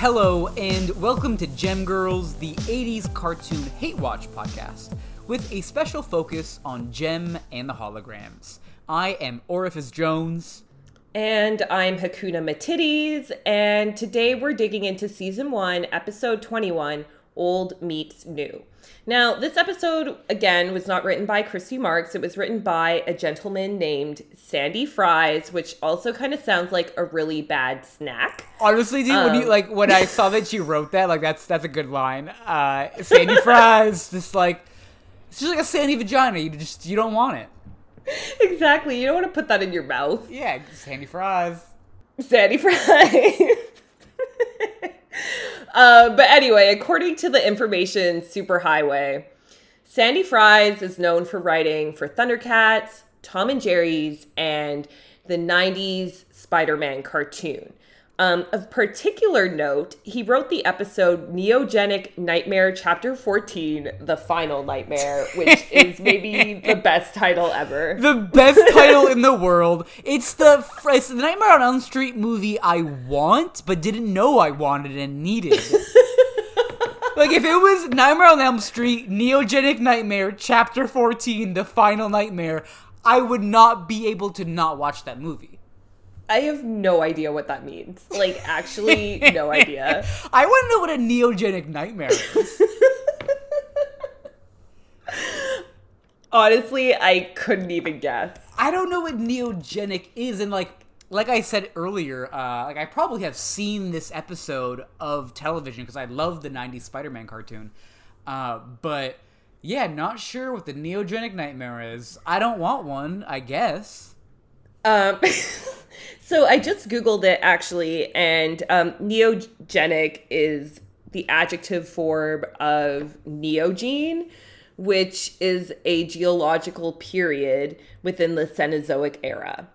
Hello, and welcome to Jem Girls, the 80s cartoon hate watch podcast, with a special focus on Jem and the holograms. I am Orifice Jones. And I'm Hakuna Matidis, and today we're digging into season one, episode 21 Old Meets New. Now, this episode, again, was not written by Christy Marx. It was written by a gentleman named Sandy Fries, which also kind of sounds like a really bad snack. Honestly, dude, um, when you like when I saw that you wrote that, like that's that's a good line. Uh, Sandy Fries, just like it's just like a sandy vagina. You just you don't want it. Exactly. You don't want to put that in your mouth. Yeah, Sandy Fries. Sandy Fries. Uh, but anyway, according to the information superhighway, Sandy Fries is known for writing for Thundercats, Tom and Jerry's, and the 90s Spider Man cartoon. Um, of particular note, he wrote the episode Neogenic Nightmare Chapter 14, The Final Nightmare, which is maybe the best title ever. The best title in the world. It's the, it's the Nightmare on Elm Street movie I want, but didn't know I wanted and needed. like, if it was Nightmare on Elm Street, Neogenic Nightmare Chapter 14, The Final Nightmare, I would not be able to not watch that movie. I have no idea what that means. Like, actually, no idea. I want to know what a neogenic nightmare is. Honestly, I couldn't even guess. I don't know what neogenic is, and like, like I said earlier, uh, like I probably have seen this episode of television because I love the '90s Spider-Man cartoon, uh, but yeah, not sure what the neogenic nightmare is. I don't want one. I guess. Um. So I just Googled it actually, and um, neogenic is the adjective form of neogene, which is a geological period within the Cenozoic era.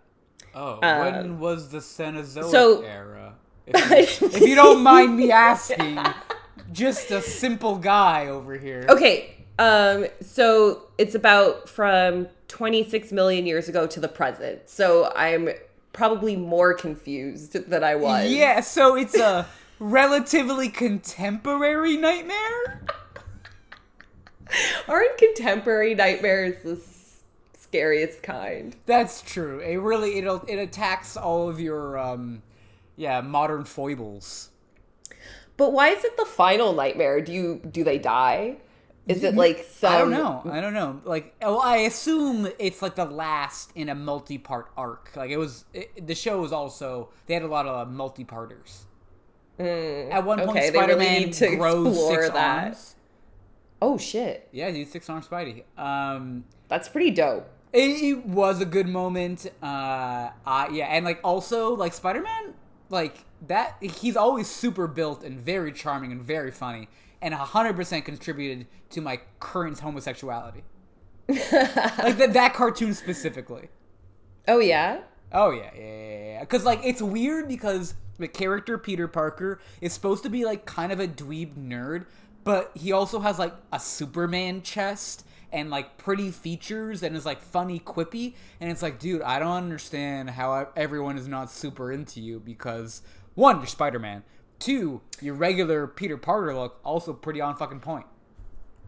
Oh, um, when was the Cenozoic so, era? If you, if you don't mind me asking, just a simple guy over here. Okay, um, so it's about from 26 million years ago to the present. So I'm probably more confused than I was. Yeah, so it's a relatively contemporary nightmare. Aren't contemporary nightmares the scariest kind? That's true. It really it it attacks all of your um yeah, modern foibles. But why is it the final nightmare? Do you do they die? Is it like some? I don't know. I don't know. Like, well, I assume it's like the last in a multi-part arc. Like it was. It, the show was also they had a lot of multi-parters. Mm, At one point, Spider-Man really grows six that. arms. Oh shit! Yeah, he's six arm Spidey. Um, that's pretty dope. It, it was a good moment. Uh, uh, yeah, and like also like Spider-Man, like that. He's always super built and very charming and very funny and 100% contributed to my current homosexuality. like that, that cartoon specifically. Oh, yeah? Oh, yeah, yeah, yeah, yeah. Because, like, it's weird because the character Peter Parker is supposed to be, like, kind of a dweeb nerd, but he also has, like, a Superman chest and like pretty features and is like funny quippy and it's like dude i don't understand how everyone is not super into you because one you're spider-man Two, your regular Peter Parker look also pretty on fucking point.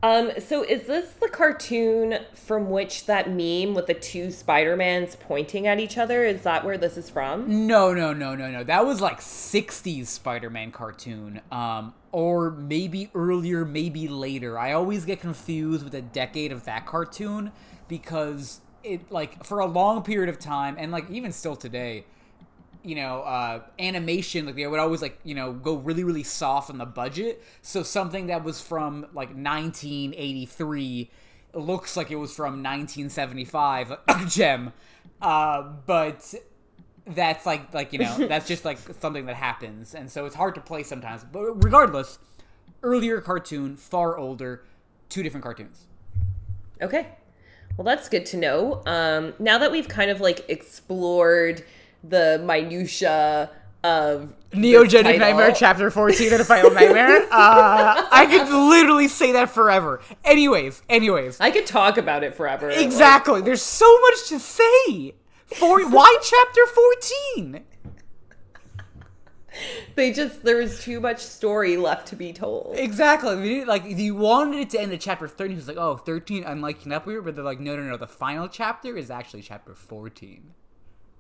Um, so is this the cartoon from which that meme with the two Spider-Mans pointing at each other? Is that where this is from? No, no, no, no, no. That was like 60s Spider-Man cartoon. Um, or maybe earlier, maybe later. I always get confused with the decade of that cartoon because it like for a long period of time and like even still today, you know uh, animation like they would always like you know go really really soft on the budget. So something that was from like 1983 looks like it was from 1975 Jem uh, but that's like like you know that's just like something that happens. And so it's hard to play sometimes. But regardless earlier cartoon far older two different cartoons. Okay. Well that's good to know um, now that we've kind of like explored the minutia of Neogenic Nightmare Chapter 14 of the Final Nightmare. Uh, I could literally say that forever. Anyways, anyways. I could talk about it forever. Exactly. Like. There's so much to say. For, why Chapter 14? they just there was too much story left to be told. Exactly. Like you wanted it to end at chapter 13. He was like, oh, 13, unlike up here, but they're like, no, no, no. The final chapter is actually chapter 14.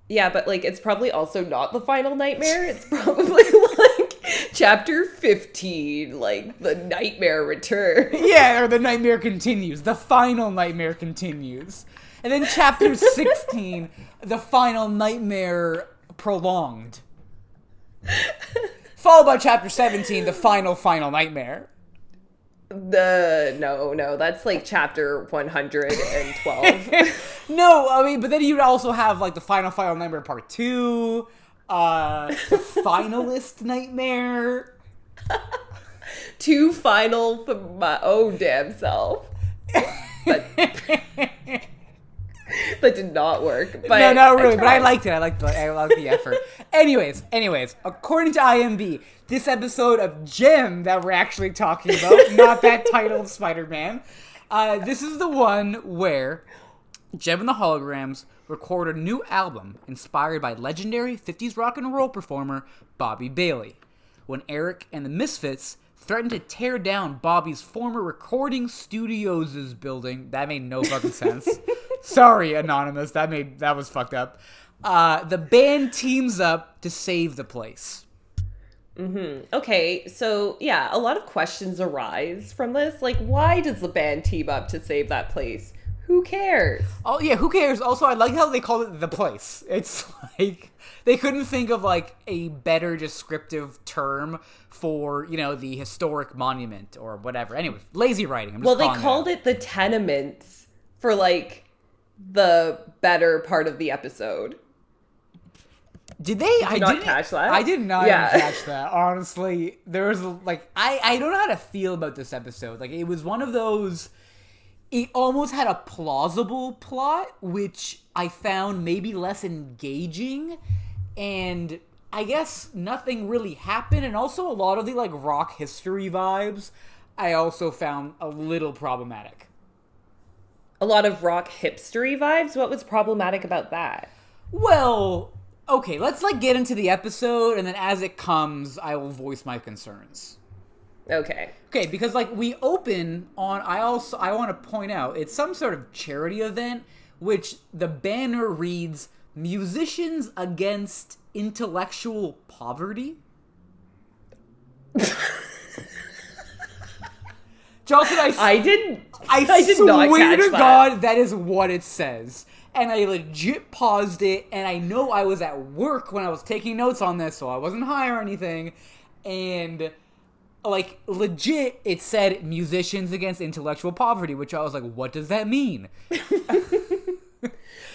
Yeah, but like it's probably also not the final nightmare. It's probably like chapter 15, like the nightmare return. Yeah, or the nightmare continues. The final nightmare continues. And then chapter 16, the final nightmare prolonged. Followed by chapter 17, the final, final nightmare. The no, no, that's like chapter 112. No, I mean, but then you'd also have like the final, final nightmare part two, uh, the finalist nightmare. Two final for my own damn self. But that did not work. But no, no, really. I but I liked it. I liked the, I liked the effort. anyways, anyways, according to IMB, this episode of Jem that we're actually talking about, not that title of Spider-Man, uh, this is the one where Jem and the Holograms record a new album inspired by legendary 50s rock and roll performer Bobby Bailey. When Eric and the Misfits threatened to tear down Bobby's former recording studios' building, that made no fucking sense. Sorry, anonymous. That made that was fucked up. Uh, the band teams up to save the place. Mm-hmm. Okay, so yeah, a lot of questions arise from this. Like, why does the band team up to save that place? Who cares? Oh yeah, who cares? Also, I like how they call it the place. It's like they couldn't think of like a better descriptive term for you know the historic monument or whatever. Anyway, lazy writing. well, they called it the tenements for like the better part of the episode. Did they? Did I not didn't catch that. I did not Yeah. catch that. Honestly, there was like I I don't know how to feel about this episode. Like it was one of those. It almost had a plausible plot, which I found maybe less engaging, and I guess nothing really happened. And also a lot of the like rock history vibes, I also found a little problematic. A lot of rock hipstery vibes. What was problematic about that? Well, okay, let's like get into the episode, and then as it comes, I will voice my concerns. Okay. Okay, because like we open on, I also I want to point out it's some sort of charity event, which the banner reads "Musicians Against Intellectual Poverty." Johnson, I, I didn't. I, I did swear to that. God, that is what it says. And I legit paused it, and I know I was at work when I was taking notes on this, so I wasn't high or anything. And like legit, it said musicians against intellectual poverty, which I was like, what does that mean?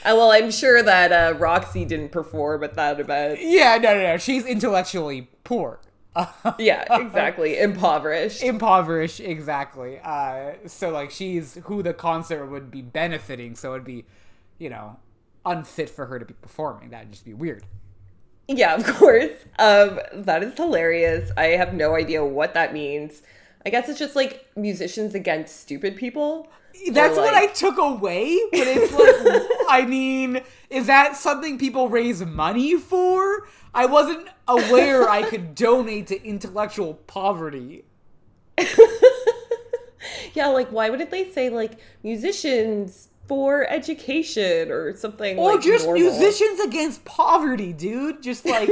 Uh, well, I'm sure that uh, Roxy didn't perform at that event. Yeah, no, no, no. She's intellectually poor. Yeah, exactly. Impoverished. impoverished exactly uh so like she's who the concert would be benefiting so it'd be you know unfit for her to be performing that'd just be weird Yeah, of course. Um, that is hilarious. I have no idea what that means. I guess it's just like musicians against stupid people. that's Or, what i took away but it's like i mean is that something people raise money for i wasn't aware i could donate to intellectual poverty Yeah, like why wouldn't they say like musicians for education or something? or like, just normal? musicians against poverty dude. Just like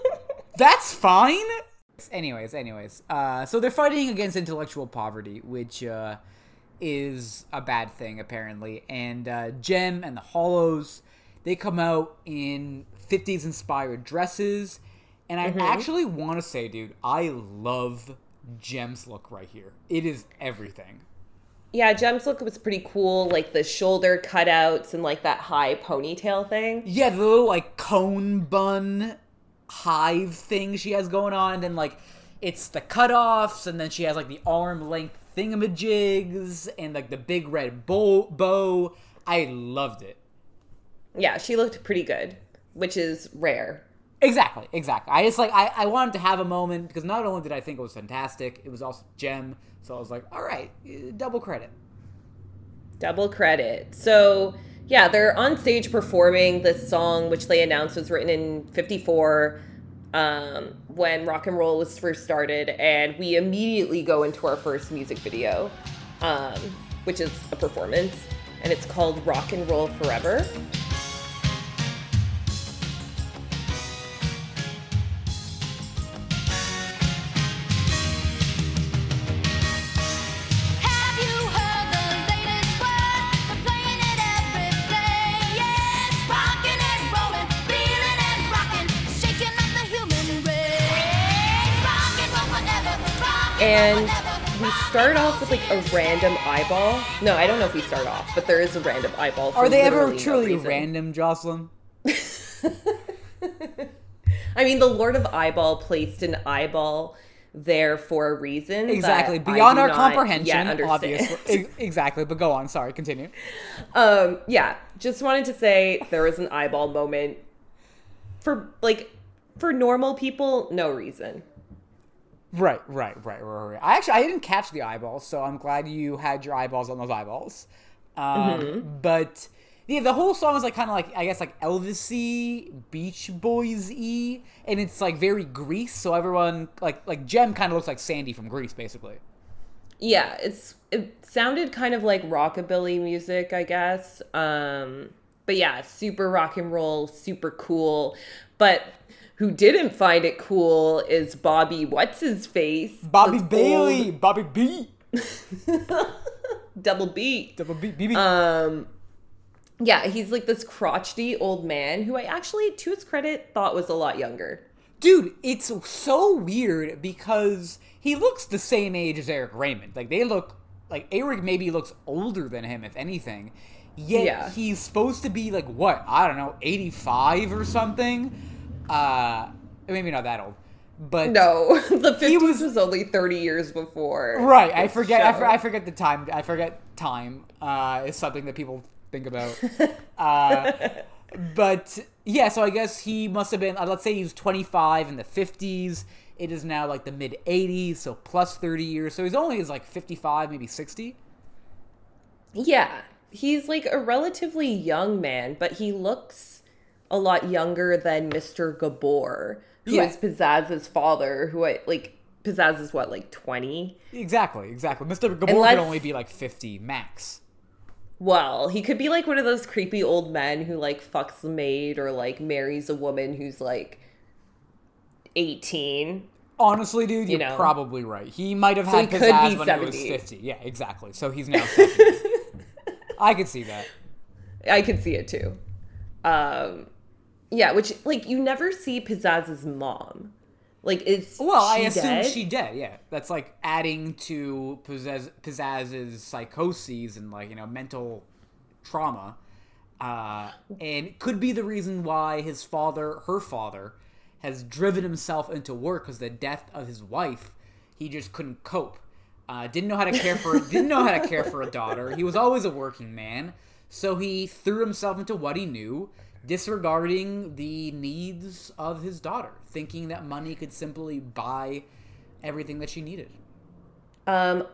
that's fine. Anyways anyways uh so they're fighting against intellectual poverty which uh is a bad thing apparently. And uh jem and the hollows they come out in 50s inspired dresses. And i actually want to say dude i love jem's look right here. It is everything Yeah, Jem's look was pretty cool, like the shoulder cutouts and like that high ponytail thing. Yeah, the little like cone bun hive thing she has going on, and then like it's the cutoffs, and then she has like the arm length thingamajigs and like the big red bow. bow. I loved it. Yeah, she looked pretty good, which is rare. Exactly, exactly. I just like I, I wanted to have a moment because not only did I think it was fantastic, it was also Jem. So I was like, all right, eh, double credit. Double credit. So, yeah, they're on stage performing this song, which they announced was written in 54. um, when rock and roll was first started, and we immediately go into our first music video, um, which is a performance, and it's called Rock and Roll Forever. And we start off with like a random eyeball. No, I don't know if we start off, but there is a random eyeball. For Are they ever literally no truly random, Jocelyn? I mean, the Lord of Eyeball placed an eyeball there for a reason. Exactly. Beyond our comprehension, obviously. Exactly. But go on. Sorry. Continue. um, yeah, just wanted to say there was an eyeball moment for like for normal people, no reason. Right, right, right, right, right. I actually I didn't catch the eyeballs, so I'm glad you had your eyeballs on those eyeballs. Um, But yeah, the whole song is like kind of like I guess like Elvisy, Beach Boysy, and it's like very Grease. So everyone like like Jem kind of looks like Sandy from Grease, basically. Yeah, it's it sounded kind of like rockabilly music, I guess. Um, but yeah, super rock and roll, super cool. But who didn't find it cool is Bobby. What's his face? Bobby Bailey, Bobby B, double B. Double B, BB. Um, yeah, he's like this crotchety old man who I actually, to his credit, thought was a lot younger. Dude, it's so weird because he looks the same age as Eric Raymond. Like they look like Eric maybe looks older than him, if anything. Yet Yeah. he's supposed to be like what I don't know, eighty five or something. Uh, maybe not that old, but No, the He 50s was- was, only 30 years before. right. I forget. I, for, I forget the time. I forget time. Uh, is something that people think about. uh, but yeah, so I guess he must have been. Uh, let's say he was 25 in the 50s. It is now like the mid 80s, so plus 30 years. So he's only is like 55, maybe 60. Yeah, he's like a relatively young man, but he looks a lot younger than Mr. Gabor, who Yeah. is Pizzazz's father, who I like. Pizzazz is what, like 20? Exactly, exactly. Mr. Gabor could only be like 50 max. Well, he could be like one of those creepy old men who like fucks the maid or like marries a woman who's like 18. Honestly, dude, you're know. probably right. He might have So had pizzazz when he was 50. Yeah, exactly. So he's now 70. I could see that. I could see it too. Um, yeah, which like you never see Pizzazz's mom. Like it's Well, I assume dead? she dead. Yeah, that's like adding to Pizzazz, Pizzazz's psychoses and like you know mental trauma, uh, and could be the reason why his father, her father, has driven himself into work because the death of his wife, he just couldn't cope. Uh, didn't know how to care for didn't know how to care for a daughter. He was always a working man, so he threw himself into what he knew, disregarding the needs of his daughter, thinking that money could simply buy everything that she needed. Um,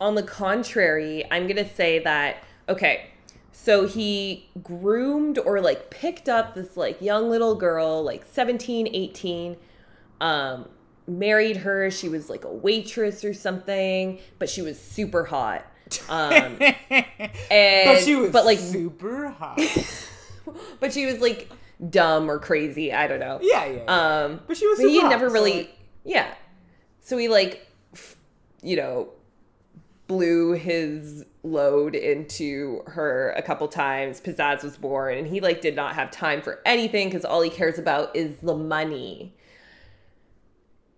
on the contrary, I'm gonna say that okay. So he groomed or like picked up this like young little girl, like 17, 18, um, married her. She was like a waitress or something, but she was super hot. Um, and but she was but like super hot. but she was like dumb or crazy. I don't know. yeah, yeah. yeah. Um, But she was But he never hot, so, really, like- yeah. So he like, f- you know, blew his load into her a couple times. Pizzazz was born, and he like did not have time for anything because all he cares about is the money.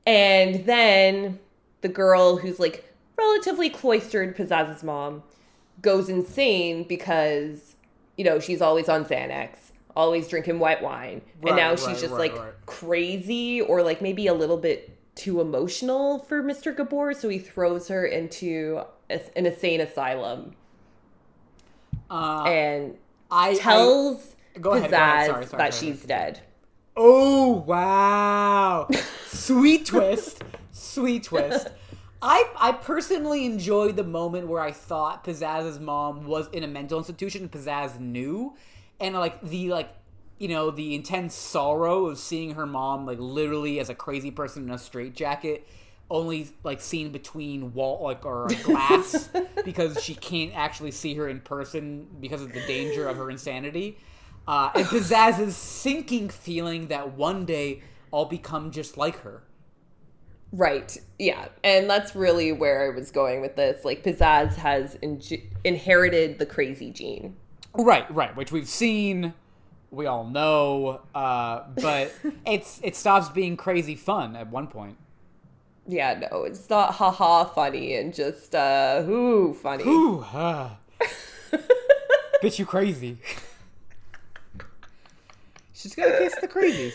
And then the girl who's like relatively cloistered, Pizzazz's mom, goes insane because, you know, she's always on Xanax, always drinking white wine. Right, and now right, she's just right, like crazy or like maybe a little bit too emotional for Mr. Gabor. So he throws her into a, an insane asylum uh, and I tells I- go ahead, Pizzazz go ahead. Sorry, sorry, that sorry. she's dead. Oh wow! Sweet twist, sweet twist. I I personally enjoyed the moment where I thought Pizzazz's mom was in a mental institution. and Pizzazz knew, and like the like you know the intense sorrow of seeing her mom like literally as a crazy person in a straitjacket only like seen between wall like or glass because she can't actually see her in person because of the danger of her insanity uh, and pizzazz's sinking feeling that one day I'll become just like her. Right. Yeah. And that's really where I was going with this. Like, Pizzazz has in- inherited the crazy gene. Right, right, which we've seen, we all know, uh, but it's it stops being crazy fun at one point. Yeah, no, it's not haha funny and just, uh, ooh, funny. Ooh, ah. bitch, you crazy. She's got a case the crazies.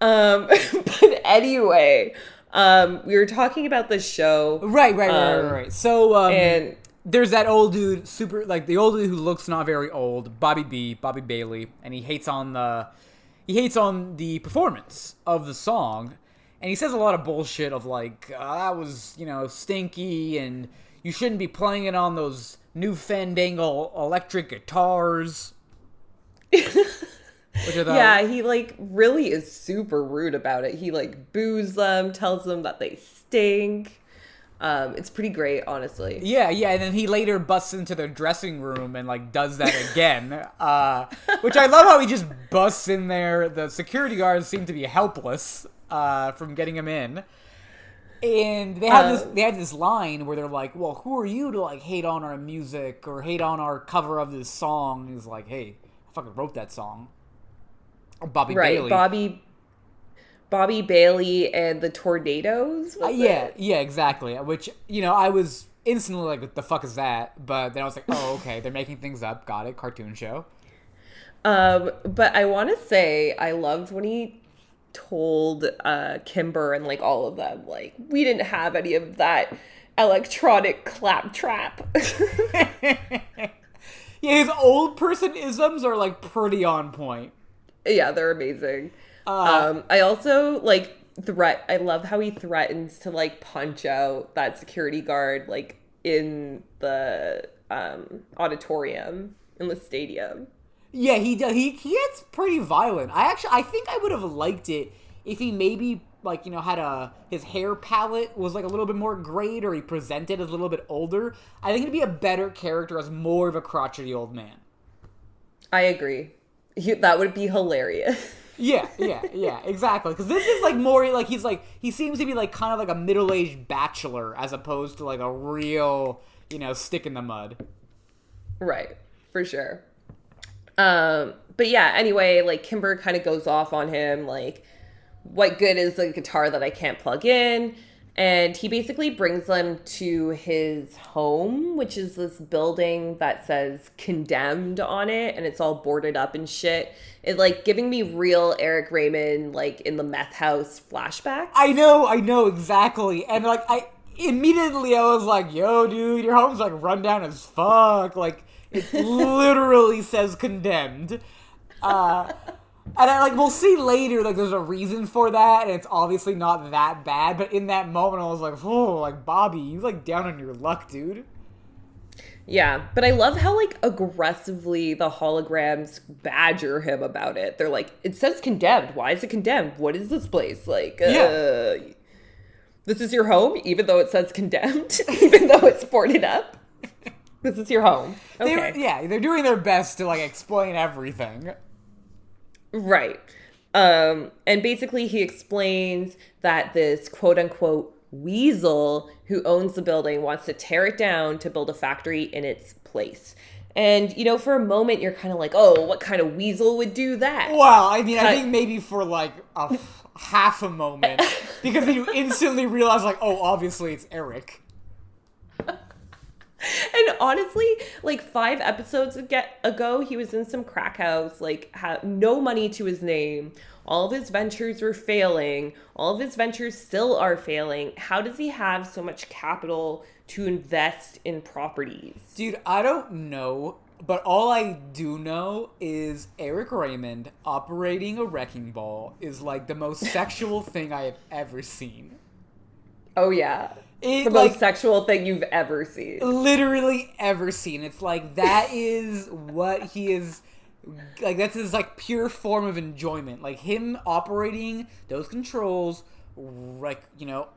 Um, but anyway, um, we were talking about the show. Right, right, right, Um, right, right. So, um, And there's that old dude, super like the old dude who looks not very old, Bobby B, Bobby Bailey, and he hates on the he hates on the performance of the song, and he says a lot of bullshit of like uh, that was you know stinky and you shouldn't be playing it on those new Fandango electric guitars. Which are the, yeah, he like really is super rude about it. He like boos them, tells them that they stink. Um, it's pretty great, honestly. Yeah, yeah, and then he later busts into their dressing room and like does that again. uh, which I love how he just busts in there. The security guards seem to be helpless uh, from getting him in. And they have this Uh, they have this line where they're like, Well, who are you to like hate on our music or hate on our cover of this song? He's like, Hey, I fucking wrote that song. Bobby right, Bailey. Bobby, Bobby Bailey and the Tornadoes. Uh, yeah, it? yeah, exactly. Which you know, I was instantly like, "What the fuck is that?" But then I was like, "Oh, okay, they're making things up. Got it. Cartoon show." Um, but I want to say I loved when he told uh, Kimber and like all of them like we didn't have any of that electronic claptrap. Yeah, his old person isms are like pretty on point. Yeah, they're amazing. Uh, um, I also like threat. I love how he threatens to like punch out that security guard like in the um, auditorium in the stadium. Yeah, he does. He he gets pretty violent. I actually, I think I would have liked it if he maybe like you know had a his hair palette was like a little bit more grayed or he presented as a little bit older. I think he'd be a better character as more of a crotchety old man. I agree. He, that would be hilarious. Yeah, yeah, yeah, exactly. Because this is like more like he's like he seems to be like kind of like a middle aged bachelor as opposed to like a real you know stick in the mud. Right, for sure. Um, but yeah, anyway, like Kimber kind of goes off on him, like, what good is a guitar that I can't plug in? And he basically brings them to his home, which is this building that says condemned on it, and it's all boarded up and shit. It like giving me real Eric Raymond, like in the meth house flashback. I know, I know exactly, and like I immediately I was like, "Yo, dude, your home's like run down as fuck." Like it literally says condemned. Uh, and I like we'll see later. Like there's a reason for that, and it's obviously not that bad. But in that moment, I was like, "Oh, like Bobby, you like down on your luck, dude." Yeah, but I love how like aggressively the holograms badger him about it. They're like, "It says condemned. Why is it condemned? What is this place like? Uh, Yeah. This is your home, even though it says condemned, even though it's boarded up. This is your home. They, Okay, Yeah, they're doing their best to like explain everything. Right. Um, and basically, he explains that this quote unquote weasel who owns the building wants to tear it down to build a factory in its place. And you know, for a moment, you're kind of like, "Oh, what kind of weasel would do that?" Well, I mean, I think maybe for like a f- half a moment, because then you instantly realize, like, oh, obviously it's Eric. And honestly, like five episodes ag- ago, he was in some crack house, like had no money to his name. All of his ventures were failing. All of his ventures still are failing. How does he have so much capital to invest in properties? Dude, I don't know, but all I do know is Eric Raymond operating a wrecking ball is like the most sexual thing I have ever seen. Oh yeah, It, the like, most sexual thing you've ever seen. literally ever seen. It's like that is what he is like that's his like pure form of enjoyment. Like him operating those controls, like you know,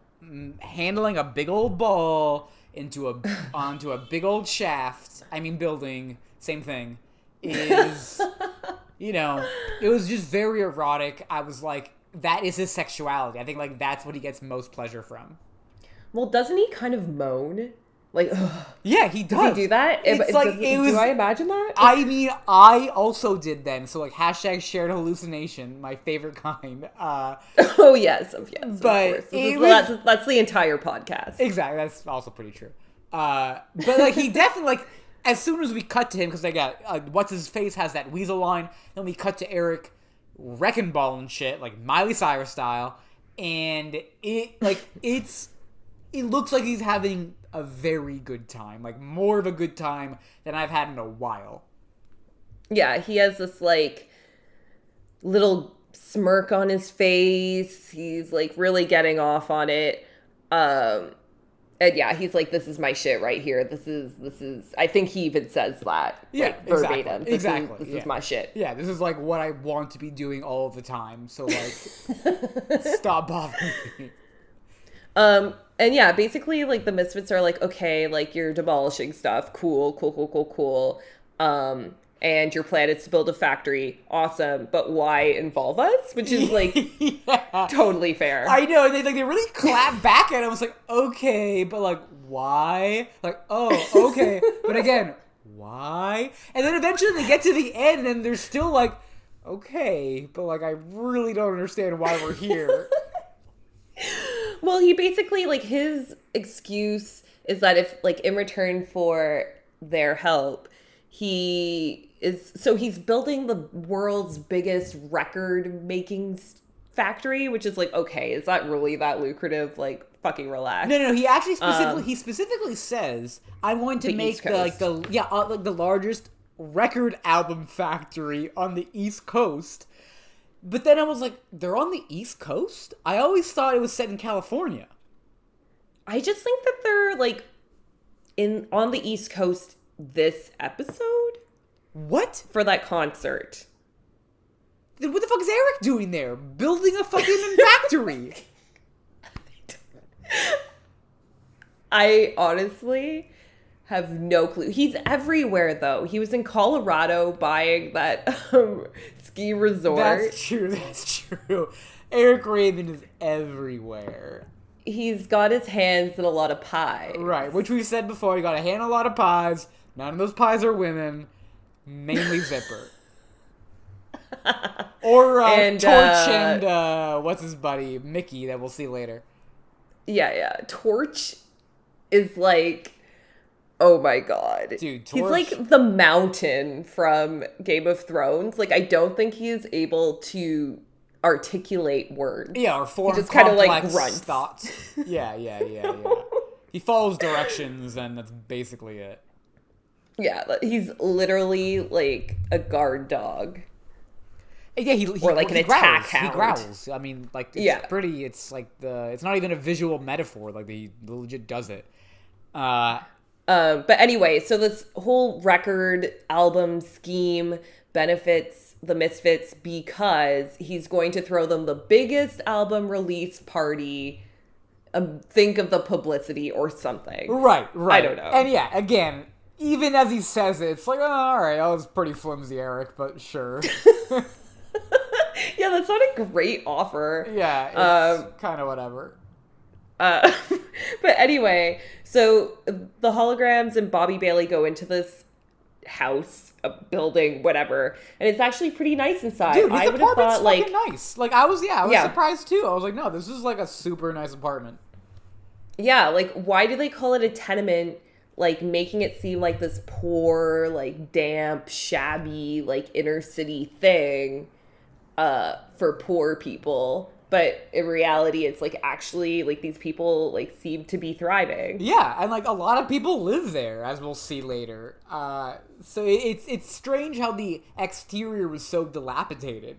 handling a big old ball into a onto a big old shaft. I mean, building, same thing. Is you know, it was just very erotic. I was like, that is his sexuality. I think like that's what he gets most pleasure from. Well, doesn't he kind of moan? Like, ugh, Yeah, he does. does he do that? It's If- like does- it was. do I imagine that? I mean, I also did then. So like hashtag shared hallucination, my favorite kind. Uh, oh yes, yes, But of course. This it is- was- that's, that's the entire podcast. exactly. That's also pretty true. Uh, but like he definitely like as soon as we cut to him because they got uh, what's his face has that weasel line. Then we cut to Eric wrecking ball and shit like Miley Cyrus style, and it like it's it looks like he's having a very good time, like more of a good time than I've had in a while. yeah, he has this like little smirk on his face. He's like really getting off on it. Um and yeah, he's like, "This is my shit right here. This is this is." I think he even says that, Yeah, like, verbatim. exactly, This exactly, Is, this yeah. is my shit. Yeah, this is like what I want to be doing all the time. So like, stop bothering me. Um, and yeah, basically, like the misfits are like, okay, like you're demolishing stuff, cool, cool, cool, cool, cool. Um, and your plan is to build a factory, awesome. But why involve us? Which is like yeah. totally fair. I know, and they like they really clap back at him. I was like, okay, but like, why? Like, oh, okay, but again, why? And then eventually they get to the end, and they're still like, okay, but like, I really don't understand why we're here. Well, he basically like his excuse is that if like in return for their help, he is so he's building the world's biggest record making factory, which is like okay, is that really that lucrative? Like fucking relax. No, no, no. He actually specifically he specifically says, "I'm going to make the like the yeah uh, like the largest record album factory on the East Coast." But then I was like, "They're on the East Coast? I always thought it was set in California." I just think that they're like in on the East Coast this episode What? for that concert. Then what the fuck is Eric doing there? Building a fucking factory? I honestly have no clue. He's everywhere though. He was in Colorado buying that um, ski resort. That's true. That's true. Eric Raymond is everywhere. He's got his hands in a lot of pies. Right, which we've said before. You got to hand a lot of pies. None of those pies are women. Mainly Zipper. or uh, And, Torch uh, and uh, what's his buddy Mickey that we'll see later. Yeah, yeah. Torch is like, oh my god, Dude, He's like the mountain from Game of Thrones. Like, I don't think he is able to articulate words. Yeah, or form just kinda, like, complex grunts. thoughts. Yeah, yeah, yeah, yeah. he follows directions, and that's basically it. Yeah, he's literally like a guard dog. Yeah, he, he Or like an he attack growls. He growls. I mean, like it's Yeah. pretty. It's like the. It's not even a visual metaphor. Like he legit does it. Uh, Um, but anyway, so this whole record album scheme benefits the Misfits because he's going to throw them the biggest album release party. Um, think of the publicity or something. right, right. I don't know. And yeah, again, even as he says it, it's like, oh, all right, that was pretty flimsy, Eric, but sure. Yeah, that's not a great offer. yeah, it's Um, kind of whatever. Uh, but anyway, so the holograms and Bobby Bailey go into this house, a building, whatever, and it's actually pretty nice inside. Dude, his I would have apartment's thought like nice. Like I was, yeah, I was Yeah. surprised too. I was like, no, this is like a super nice apartment. Yeah, like why do they call it a tenement? Like making it seem like this poor, like damp, shabby, like inner city thing uh for poor people. But in reality it's like actually like these people like seem to be thriving. Yeah, and like a lot of people live there, as we'll see later. Uh, so it's it's strange how the exterior was so dilapidated.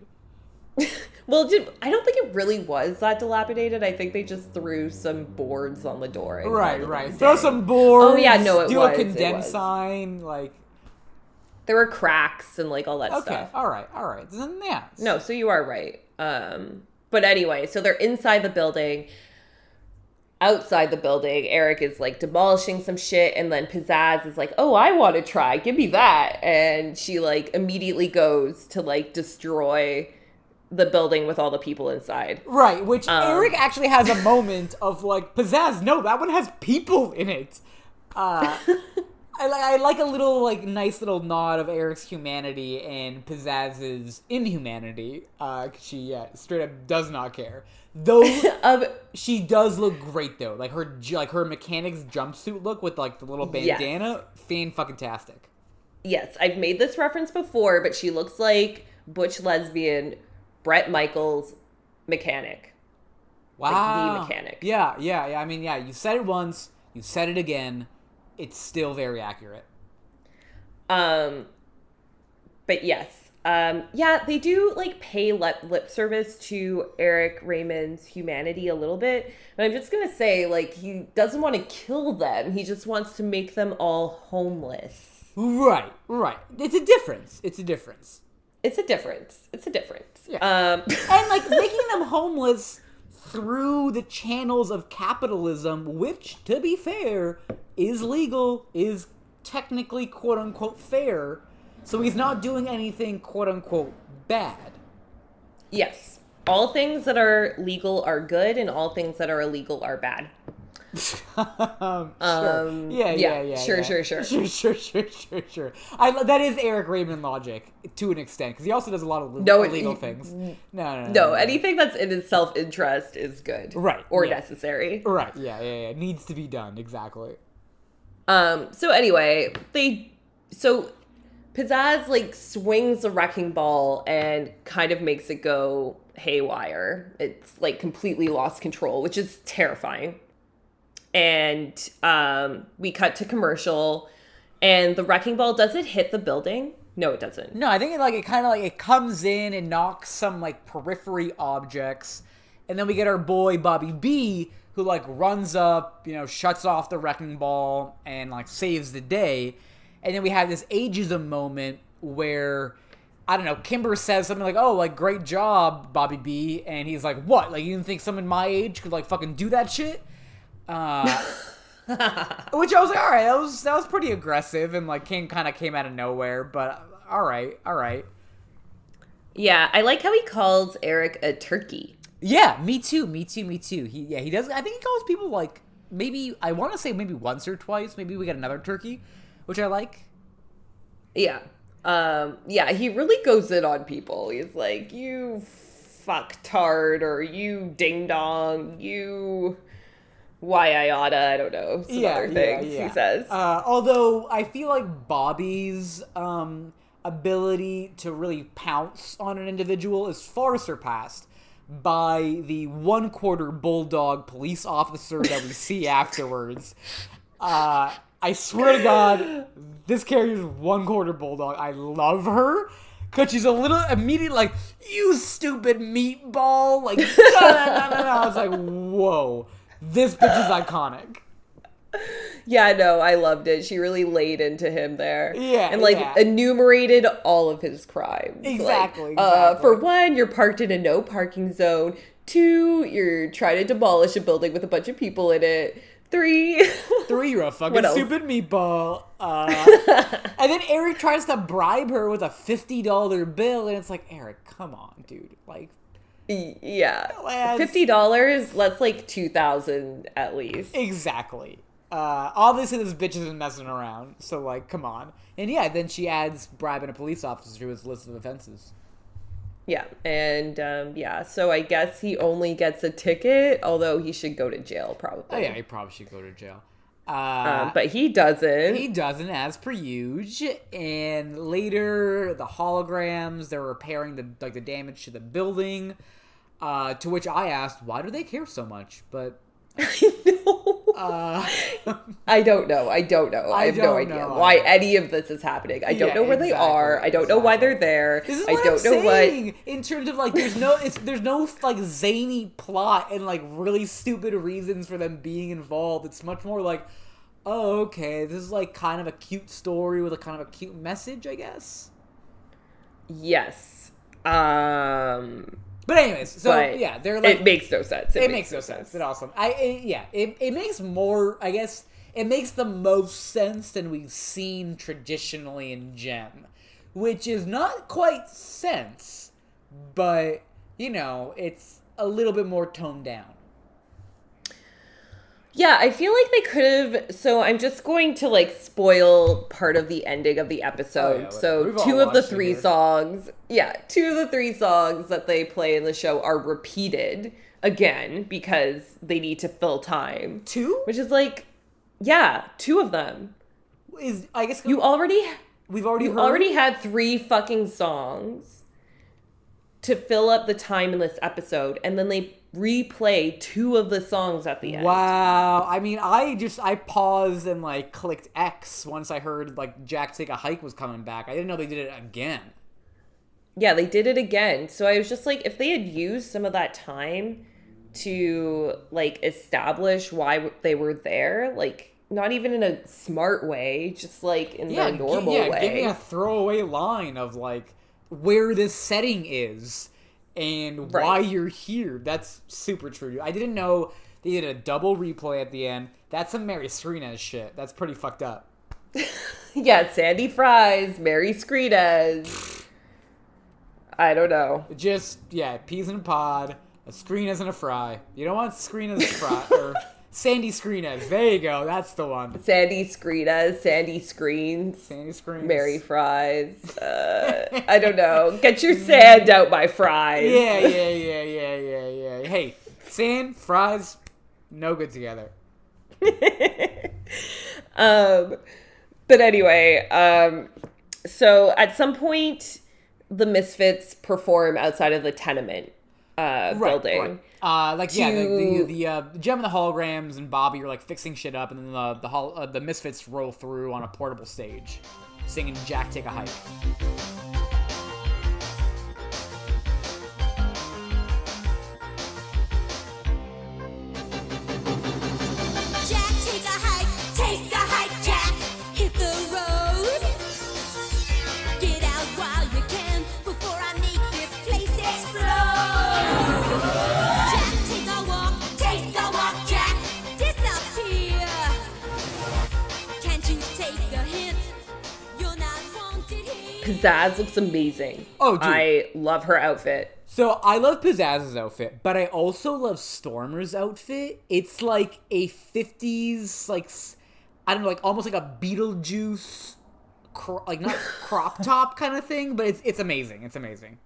Well, did I don't think it really was that dilapidated. I think they just threw some boards on the door. Right, right. Throw day. some boards. Oh, yeah, no, it was. do was, a condemn sign, like. There were cracks and like all that Okay, stuff. Okay, all right, all right. Then yeah. No, so you are right. Um, but anyway, so they're inside the building. Outside the building, Eric is like demolishing some shit, and then Pizzazz is like, "Oh, I want to try. Give me that!" And she like immediately goes to like destroy the building with all the people inside. Right, which Um, Eric actually has a moment of like pizzazz. No, that one has people in it. Uh, I like I like a little like nice little nod of Eric's humanity and Pizzazz's inhumanity. Uh, she yeah straight up does not care. Though Um, she does look great though, like her like her mechanic's jumpsuit look with like the little Yes. bandana, fan fucking tastic. yes, I've made this reference before, but she looks like butch lesbian Bret Michaels mechanic. Wow, The mechanic. Yeah, yeah, yeah. I mean, yeah. You said it once, you said it again. It's still very accurate. Um, but yes, um, yeah, they do like pay lip, lip service to Eric Raymond's humanity a little bit. But I'm just gonna say, like, he doesn't want to kill them. He just wants to make them all homeless. Right, right. It's a difference. It's a difference. It's a difference. It's a difference. Yeah. Um, And like making them homeless through the channels of capitalism, which, to be fair, is legal, is technically quote unquote fair. So he's not doing anything quote unquote bad. yes, all things that are legal are good, and all things that are illegal are bad. Um, sure. Um, yeah, yeah, yeah, yeah, sure, yeah. sure, sure. sure, sure, sure, sure, sure. I, that is Eric Raymond logic to an extent because he also does a lot of No, illegal he- things. No, no, no, No, anything that's in his self interest is good, Right, or yeah. necessary. Right, yeah, yeah, yeah. Needs to be done exactly. Um, so anyway, they so Pizzazz like swings the wrecking ball and kind of makes it go haywire. It's like completely lost control, which is terrifying. And um, we cut to commercial, and the wrecking ball does it hit the building? No, it doesn't. No, I think it like it kind of like it comes in and knocks some like periphery objects, and then we get our boy Bobby B who like runs up, you know, shuts off the wrecking ball and like saves the day, and then we have this ageism moment where. I don't know. Kimber says something like, "Oh, like great job, Bobby B," and he's like, "What? Like you didn't think someone my age could like fucking do that shit?" Uh, which I was like, "All right, that was that was pretty aggressive," and like came kind of came out of nowhere. But all right, all right. Yeah, I like how he calls Eric a turkey. Yeah, me too, me too, me too. He yeah, he does. I think he calls people like maybe I want to say maybe once or twice. Maybe we get another turkey, which I like. Yeah. Um, yeah, he really goes in on people. He's like, you fucktard, or you ding dong, you why I oughta, I don't know, some other things he says. Uh, although I feel like Bobby's um, ability to really pounce on an individual is far surpassed by the one quarter bulldog police officer that we see afterwards. Uh, I swear to God, this character's one quarter bulldog. I love her. Cause she's a little immediate like, you stupid meatball. Like, no, no, no. I was like, whoa. This bitch is iconic. yeah, no, I loved it. She really laid into him there. Yeah, And like yeah. enumerated all of his crimes. Like, Exactly, Uh, for one, you're parked in a no parking zone. Two, you're trying to demolish a building with a bunch of people in it. Three, Three, you're a fucking stupid meatball. Uh, and then Eric tries to bribe her with a fifty dollar bill, and it's like, Eric, come on, dude. Like, yeah, fifty dollars. That's like two thousand at least. exactly. Uh, obviously, this bitch isn't messing around, so like, come on. And yeah, then she adds bribing a police officer to his list of offenses. Yeah, and um, yeah, so I guess he only gets a ticket, although he should go to jail probably. Oh yeah, he probably should go to jail. Uh, Um, but he doesn't. He doesn't, as per usual. And later, the holograms they're repairing the like the damage to the building. Uh, to which I asked, why do they care so much? But uh, I don't know. I don't know. I, I have no idea know why any of this is happening. I don't Yeah, know where they are. I don't know why they're there. this is I what don't I'm know what. saying in terms of like, there's no, it's there's no like zany plot and like really stupid reasons for them being involved. It's much more like, oh, okay, this is like kind of a cute story with a kind of a cute message, I guess. Yes. Um But anyways, so but yeah, they're like it makes no sense. it makes no sense. It awesome. I it, yeah, it, it makes more. I guess it makes the most sense than we've seen traditionally in Jem, which is not quite sense, but you know, it's a little bit more toned down. Yeah, I feel like they could have. So I'm just going to like spoil part of the ending of the episode. Oh, yeah, so two of the three here. songs, yeah, two of the three songs that they play in the show are repeated again because they need to fill time. Two Which is like, yeah, two of them. is I guess You already we've already you already had three fucking songs to fill up the time in this episode, and then they replay two of the songs at the end. Wow. I mean, I just I paused and like clicked X once I heard like Jack Take a Hike was coming back. I didn't know they did it again. Yeah, they did it again. So I was just like, if they had used some of that time to like establish why they were there, like not even in a smart way, just like in Yeah, the normal yeah, way. give me a throwaway line of like where this setting is and why you're here. That's super true. I didn't know they did a double replay at the end. That's some Mary Skrenes shit. That's pretty fucked up. yeah, Sandy Fries, Mary Skrenes. I don't know. Just yeah, peas in a pod, a screen isn't a fry. You don't want screen as a fry or Sandy Skrenes. There you go. That's the one. Sandy Skrenes, Sandy Screens, Sandy Skrenes. Mary Fries. Uh, I don't know. Get your sand out, my fries. Yeah, yeah, yeah, yeah, yeah, yeah. Hey, sand, fries, no good together. um but anyway um so at some point the misfits perform outside of the tenement uh building Uh, like yeah, the the, the uh, Jem and the holograms and Bobby are like fixing shit up, and then the the hol- uh, the misfits roll through on a portable stage, singing "Jack Take a Hike." Pizzazz looks amazing Oh, dude. i love her outfit So I love Pizzazz's outfit, but I also love Stormer's outfit. It's like a '50s, like I don't know, like almost like a Beetlejuice, cro- like not crop top kind of thing, but it's it's amazing. It's amazing.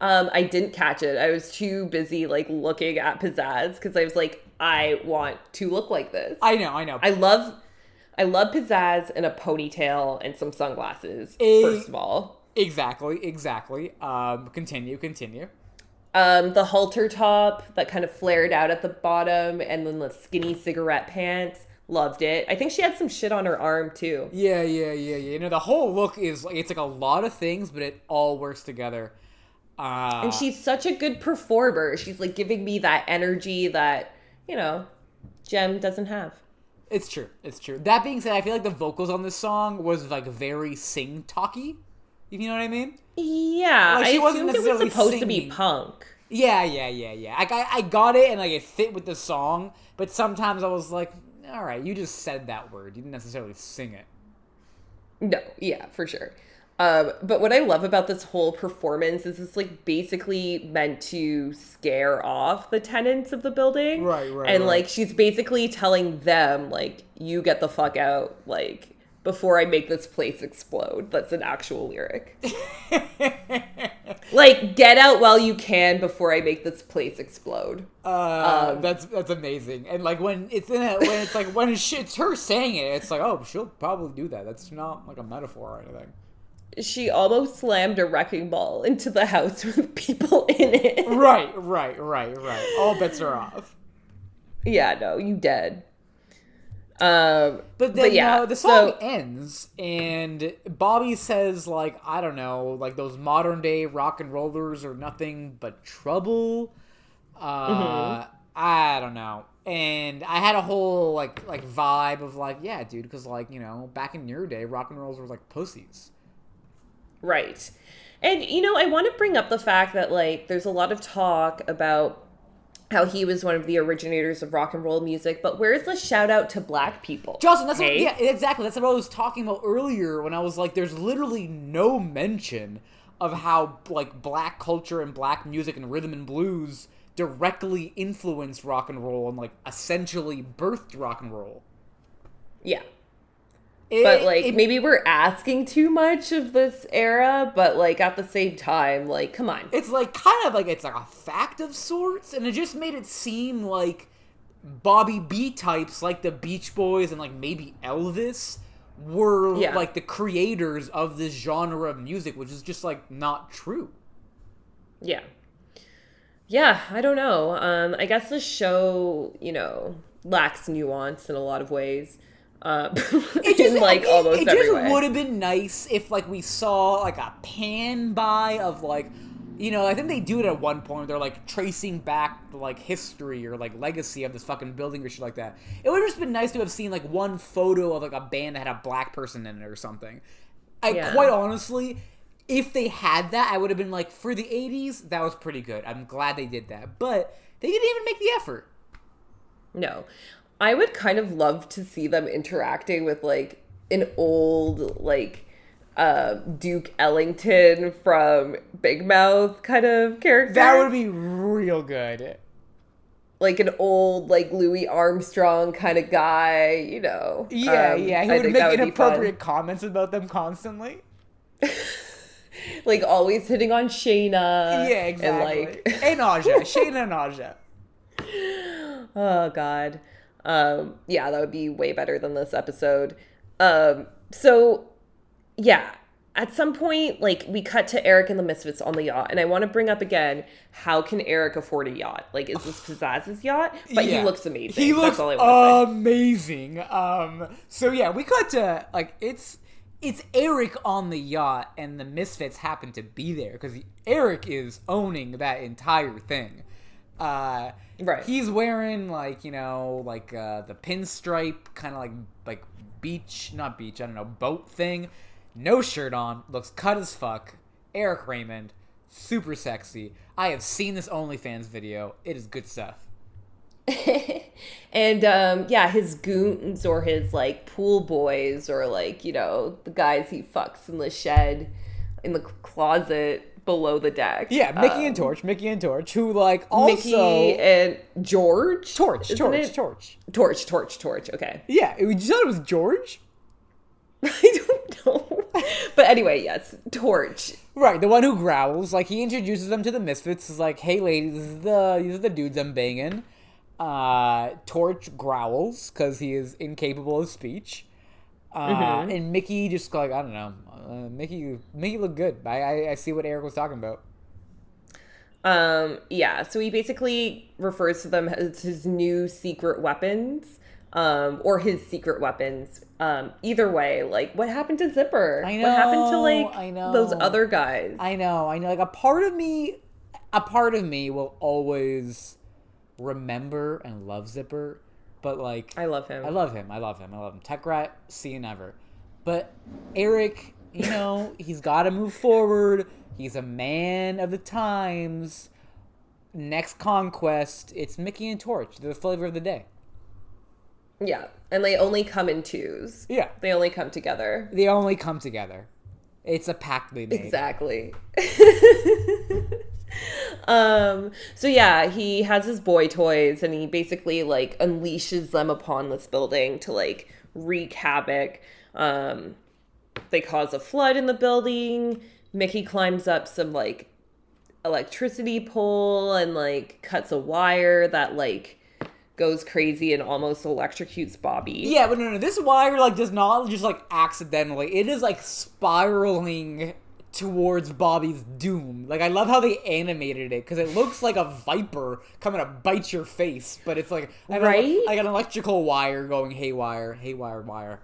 um i didn't catch it i was too busy like looking at pizzazz because i was like i want to look like this I know, I know. I love I love pizzazz and a ponytail and some sunglasses. Eh. First of all, exactly, exactly. Um, continue, continue. um, the halter top that kind of flared out at the bottom, and then the skinny cigarette pants. Loved it. I think she had some shit on her arm too. Yeah, yeah, yeah, yeah. You know, the whole look is like it's like a lot of things, but it all works together. Uh, And she's such a good performer. She's like giving me that energy that you know, Jem doesn't have. It's true. It's true. That being said, I feel like the vocals on this song was like very sing talky. If you know what I mean? Yeah, Like, she I wasn't was necessarily supposed to be punk. Yeah, yeah, yeah, yeah. Like I, I got it and like it fit with the song, but sometimes I was like, all right, you just said that word. You didn't necessarily sing it. No, yeah, for sure. Um, but what I love about this whole performance is it's like basically meant to scare off the tenants of the building. Right, right, And right. like she's basically telling them, like, you get the fuck out, like, before I make this place explode. That's an actual lyric. like, get out while you can before I make this place explode. Uh, Um, that's that's amazing. And like when it's in it, when it's like when she, it's her saying it, it's like oh she'll probably do that. That's not like a metaphor or anything. She almost slammed a wrecking ball into the house with people in it. Right, right, right, right. All bets are off. Yeah, no, you dead. Um, But then yeah, uh, the song so- ends, and Bobby says like I don't know, like those modern day rock and rollers are nothing but trouble. Uh, Mm-hmm. I don't know. and I had a whole like like vibe of like, yeah, dude, because like you know, back in your day, rock and rolls were like pussies. Right. And you know, I want to bring up the fact that like there's a lot of talk about how he was one of the originators of rock and roll music, but where's the shout out to black people? Justin, that's Hey? what, yeah, exactly. That's what I was talking about earlier when I was like, there's literally no mention of how like black culture and black music and rhythm and blues directly influenced rock and roll and like essentially birthed rock and roll. Yeah. It- But like it- maybe we're asking too much of this era, but like at the same time, like come on. it's like kind of like it's like a fact of sorts, and it just made it seem like Bobby B types like the Beach Boys and like maybe Elvis were Yeah. like the creators of this genre of music, which is just like not true. Yeah. Yeah, I don't know. Um, I guess the show, you know, lacks nuance in a lot of ways. Uh, in like it, almost it every just would have been nice if like we saw like a pan by of like you know i think they do it at one point they're like tracing back like history or like legacy of this fucking building or shit like that. It would have just been nice to have seen like one photo of like a band that had a black person in it or something. I Yeah. quite honestly if they had that i would have been like for the 80s that was pretty good. I'm glad they did that. But they didn't even make the effort. No. I would kind of love to see them interacting with like an old like uh Duke Ellington from Big Mouth kind of character. that would be real good like an old like Louis Armstrong kind of guy, you know. Yeah, Um, yeah, he I would make fun. inappropriate comments about them constantly. like always hitting on Shana. yeah, exactly. And like And Aja, Shana and Aja. Oh God. Um, yeah, that would be way better than this episode. Um, so yeah, at some point, like we cut to Eric and the Misfits on the yacht, and I want to bring up again: how can Eric afford a yacht? Like, is this Pizzazz's yacht? But Yeah. he looks amazing. He looks That's all I want say. amazing. Um, so yeah, we cut to like it's it's Eric on the yacht, and the Misfits happen to be there because Eric is owning that entire thing. Uh, Right. He's wearing like you know like uh, the pinstripe kind of like like beach not beach I don't know boat thing. No shirt on, looks cut as fuck. Eric Raymond, super sexy. I have seen this OnlyFans video. It is good stuff. and um, yeah, his goons or his like pool boys or like you know the guys he fucks in the shed, in the closet below the deck. Yeah, Mickey and Um, Torch, Mickey and Torch, who like also Mickey and George. Torch, Torch, it? Torch. Torch, Torch, Torch. Okay. Yeah, it, you thought it was George, I don't know. But anyway, yes, Torch. right? The one who growls. Like he introduces them to the Misfits. Is like, hey, ladies, this is the these are the dudes I'm banging. Uh, Torch growls because he is incapable of speech. Uh, Mm-hmm. And Mickey just like I don't know. Uh, Mickey, Mickey looked good. I, I I see what Eric was talking about. Um, yeah, so he basically refers to them as his new secret weapons. Um, or his secret weapons. Um, either way, like what happened to Zipper? I know. What happened to like I know. those other guys? I know, I know. Like a part of me, a part of me will always remember and love Zipper, but like I love him. I love him. I love him. I love him. Techrat, see you never. But Eric, you know, he's got to move forward. He's a man of the times. Next conquest, it's Mickey and Torch, the flavor of the day. Yeah, and they only come in twos. Yeah, They only come together. they only come together. It's a pact they made. Exactly. um so yeah, he has his boy toys and he basically like unleashes them upon this building to like wreak havoc. Um they cause a flood in the building. Mickey climbs up some like electricity pole and like cuts a wire that like goes crazy and almost electrocutes Bobby. Yeah, but no, no. This wire like does not just like accidentally. It is like spiraling towards Bobby's doom. Like I love how they animated it because it looks like a viper coming to bite your face, but it's like an, Right? like an electrical wire going haywire, haywire wire.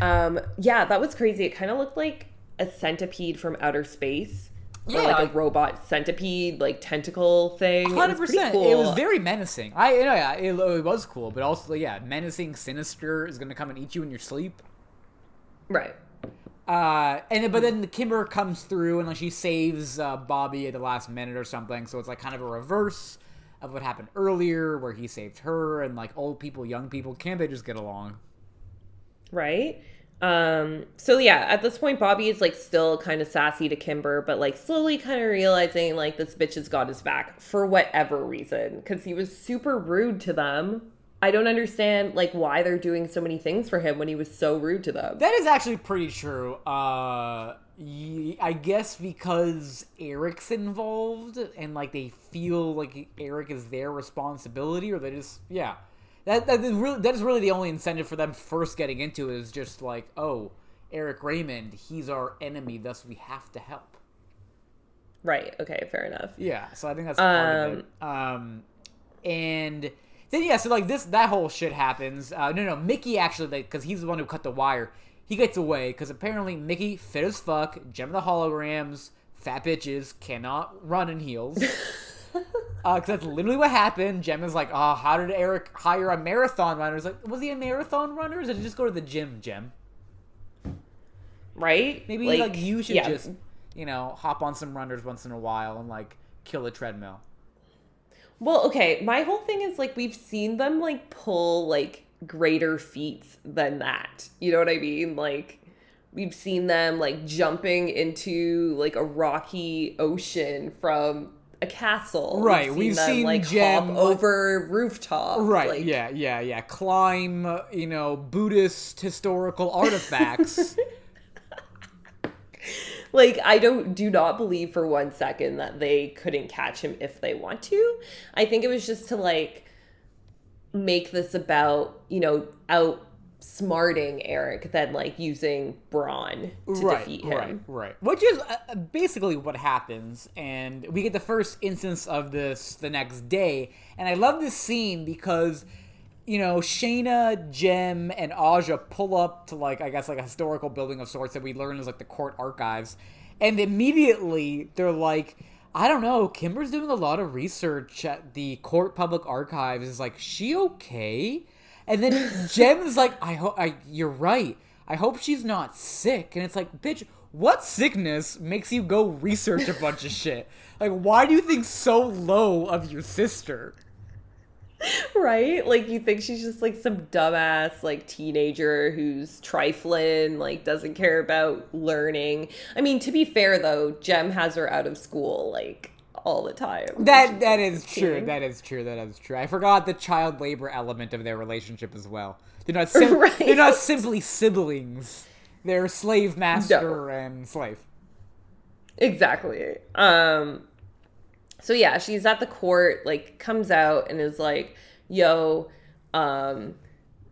Um, yeah, that was crazy. It kind of looked like a centipede from outer space. or Yeah, like a robot centipede, like tentacle thing. It was Hundred percent. cool. It was very menacing. I, you know, yeah, it, it was cool, but also, yeah, menacing, sinister is gonna come and eat you in your sleep. right. Uh, and then, but then the Kimber comes through and like she saves uh, Bobby at the last minute or something. So it's like kind of a reverse of what happened earlier, where he saved her and like old people, young people. Can't they just get along? Right? Um, so yeah, at this point, Bobby is like still kind of sassy to Kimber, but like slowly kind of realizing like this bitch has got his back for whatever reason because he was super rude to them. I don't understand like why they're doing so many things for him when he was so rude to them. That is actually pretty true. Uh, I guess because Eric's involved and like they feel like Eric is their responsibility, or they just yeah. That that is really that is really the only incentive for them first getting into it is just like oh Eric Raymond he's our enemy thus we have to help Right. Okay. Fair enough. yeah so I think that's part of it um and then yeah so like this that whole shit happens uh, no no Mickey actually because he's the one who cut the wire he gets away because apparently Mickey fit as fuck Jem of the holograms fat bitches cannot run in heels Uh, because that's literally what happened. Jem is like, oh, how did Eric hire a marathon runner? It's like, was he a marathon runner? Or did he just go to the gym, Jem? Right. Maybe like, you should yeah. just, you know, hop on some runners once in a while and like kill a treadmill. Well, okay. My whole thing is like we've seen them like pull like greater feats than that. You know what I mean? Like we've seen them like jumping into like a rocky ocean from a castle. We've Right, we've them, seen like Jem, hop over rooftops. Right. like- yeah. Yeah. Yeah. Climb. You know, Buddhist historical artifacts. Like I don't do not believe for one second that they couldn't catch him if they want to. I think it was just to like make this about, you know, outsmarting Eric than like using brawn to right. defeat him. Right. Right. Which is uh, basically what happens, and we get the first instance of this the next day. And I love this scene because you know, Shana, Jem, and Aja pull up to like I guess like a historical building of sorts that we learn is like the court archives, and immediately they're like, I don't know, Kimber's doing a lot of research at the court public archives. Is like, she okay? And then Jem is like, I hope I you're right. I hope she's not sick. And it's like, bitch, what sickness makes you go research a bunch of shit? Like, why do you think so low of your sister? Right? Like you think she's just like some dumbass like teenager who's trifling, like doesn't care about learning. I mean, to be fair though, Jem has her out of school like all the time. That that is true. That is true. That is true. I forgot the child labor element of their relationship as well. They're not sim- Right. they're not simply siblings. They're slave master and slave. Exactly. Um so yeah, she's at the court, like comes out and is like, "Yo, um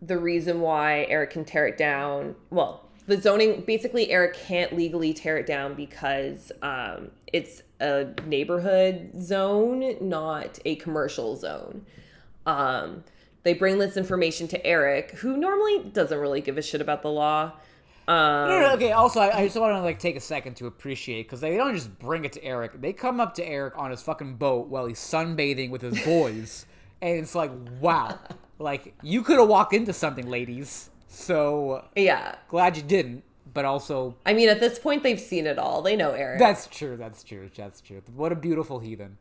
the reason why Eric can tear it down, well, the zoning basically Eric can't legally tear it down because um it's a neighborhood zone, not a commercial zone." Um they bring this information to Eric, who normally doesn't really give a shit about the law. Um, No, no, no, okay. Also, I, I just want to like take a second to appreciate because they don't just bring it to Eric. They come up to Eric on his fucking boat while he's sunbathing with his boys, and it's like, wow, like you could have walked into something, ladies. So yeah. glad you didn't. But also, I mean, at this point, they've seen it all. They know Eric. that's true. That's true. That's true. What a beautiful heathen.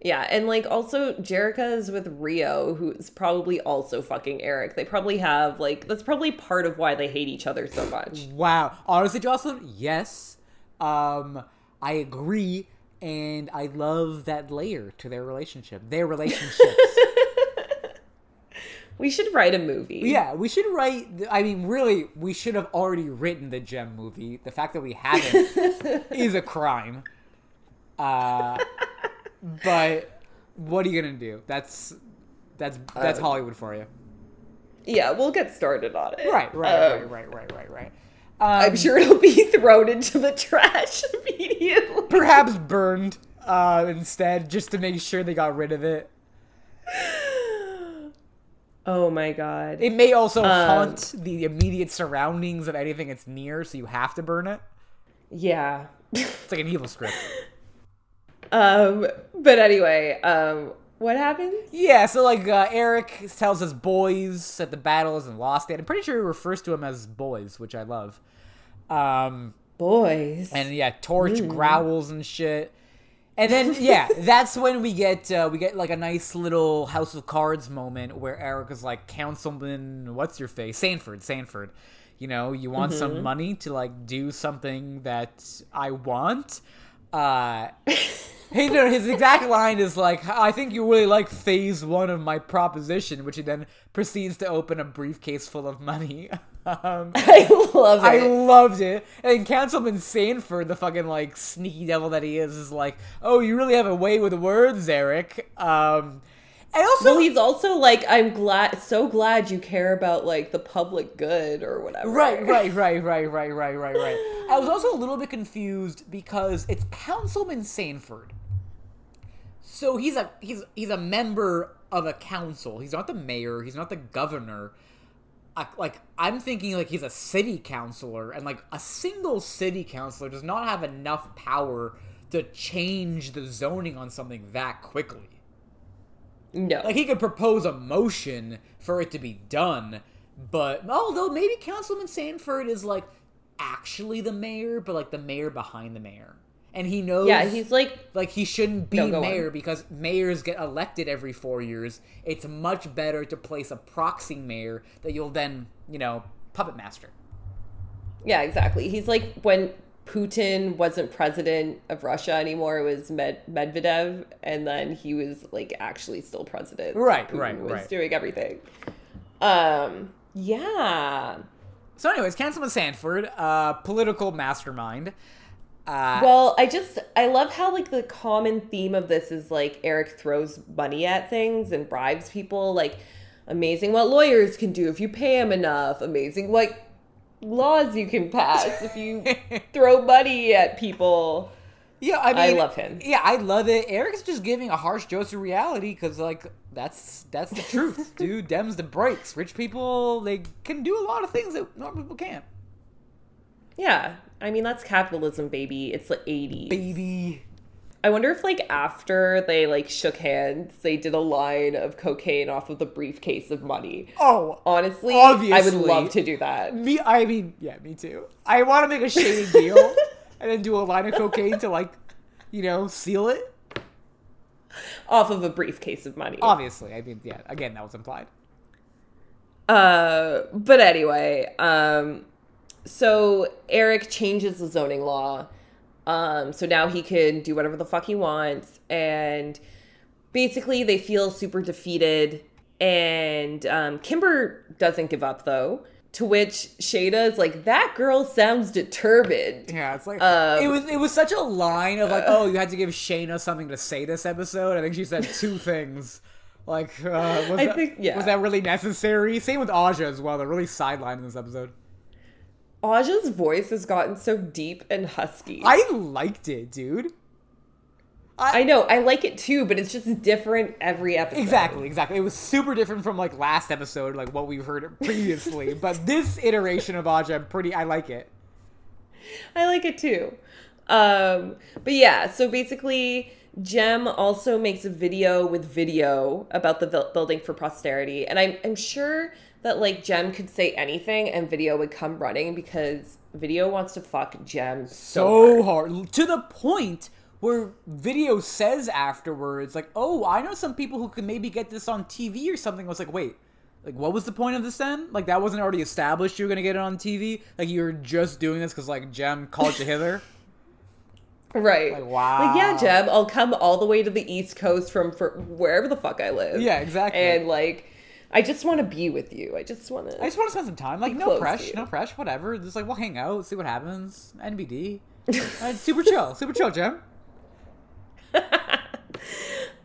yeah, and like also, Jerrica is with Rio, who is probably also fucking Eric. They probably have like that's probably part of why they hate each other so much. Wow. Honestly, Jocelyn, yes. Um, I agree, and I love that layer to their relationship. Their relationships. We should write a movie. Yeah, we should write. I mean, really, we should have already written the Jem movie. The fact that we haven't is a crime. Uh, but what are you gonna do? That's that's that's Uh, Hollywood for you. yeah, we'll get started on it. Right, right, Um, right, right, right, right, right. I'm Um, sure it'll be thrown into the trash immediately. perhaps burned uh, instead, just to make sure they got rid of it. Oh my god. It may also Um, haunt the immediate surroundings of anything it's near, so you have to burn it. Yeah. It's like an evil script. Um, but anyway, um, what happens? Yeah, so like uh, Eric tells his boys that the battle isn't lost yet. I'm pretty sure he refers to them as boys, which I love. Um, Boys. and yeah, Torch growls and shit. And then yeah, that's when we get uh, we get like a nice little House of Cards moment where Eric is like, Councilman, what's your face, Sanford, Sanford. You know, you want some money to like do something that I want. Uh, Hey, no, his exact line is like, "I think you really like phase one of my proposition," which he then proceeds to open a briefcase full of money. um, I love it. I loved it. And Councilman Sanford, the fucking like sneaky devil that he is, is like, "Oh, you really have a way with words, Eric." Um, and also, well, he's also like, I'm glad, so glad you care about like the public good or whatever. Right, right, right, right, right, right, right, right. I was also a little bit confused because it's Councilman Sanford. So he's a he's he's a member of a council. He's not the mayor. He's not the governor. I, like I'm thinking like he's a city councilor, and like a single city councilor does not have enough power to change the zoning on something that quickly. No. Like he could propose a motion for it to be done, but although maybe Councilman Sanford is like actually the mayor, but like the mayor behind the mayor, and he knows. yeah, he's like, like he shouldn't be No, mayor on. because mayors get elected every four years. It's much better to place a proxy mayor that you'll then you know puppet master. yeah, exactly. He's like when Putin wasn't president of Russia anymore. It was Med- Medvedev, and then he was like actually still president. Right, Putin right, was right. doing everything. Um, yeah. So, anyways, Councilman Sanford, uh, political mastermind. Uh, Well, I just I love how like the common theme of this is like Eric throws money at things and bribes people. Like amazing what lawyers can do if you pay them enough. Amazing what laws you can pass if you throw money at people. Yeah, I mean, I love him. Yeah, I love it. Eric's just giving a harsh dose of reality because, like, that's that's the truth, dude. Dems the breaks. Rich people they can do a lot of things that normal people can't. Yeah, I mean that's capitalism, baby. It's the '80s. Baby. I wonder if like after they like shook hands, they did a line of cocaine off of the briefcase of money. Oh, Honestly, obviously, I would love to do that. me. I mean, yeah, me too. I want to make a shady deal and then do a line of cocaine to like, you know, seal it. Off of a briefcase of money. Obviously, I mean, yeah. Again, that was implied. Uh, but anyway, um, so Eric changes the zoning law. Um, so now he can do whatever the fuck he wants. And basically, they feel super defeated. And um, Kimber doesn't give up, though. To which Shana is like, that girl sounds determined. Yeah, it's like Um, it was. It was such a line of like, oh, you had to give Shana something to say this episode. I think she said two things. Like, uh, was, I that, think- yeah. was that really necessary? Same with Aja as well. They're really sidelined in this episode. Aja's voice has gotten so deep and husky. I liked it, dude. I know, I like it too, but it's just different every episode. Exactly, exactly. It was super different from like last episode, like what we've heard previously. but this iteration of Aja, I'm pretty. I like it. I like it too. Um, but yeah, so basically, Jem also makes a video with video about the building for posterity, and I'm I'm sure that like Jem could say anything and video would come running because video wants to fuck Jem so, so hard. hard. to the point where video says afterwards like oh i know some people who could maybe get this on tv or something i was like wait like what was the point of this then like that wasn't already established you were gonna get it on tv like you were just doing this because like jem called you hither Right. Like, wow. Like, yeah, Jem, I'll come all the way to the East Coast from for wherever the fuck I live. Yeah, exactly. And like, I just want to be with you. I just want to. i just want to spend some time like no close to press you. no pressure, whatever just like we'll hang out see what happens nbd Uh, super chill super chill jem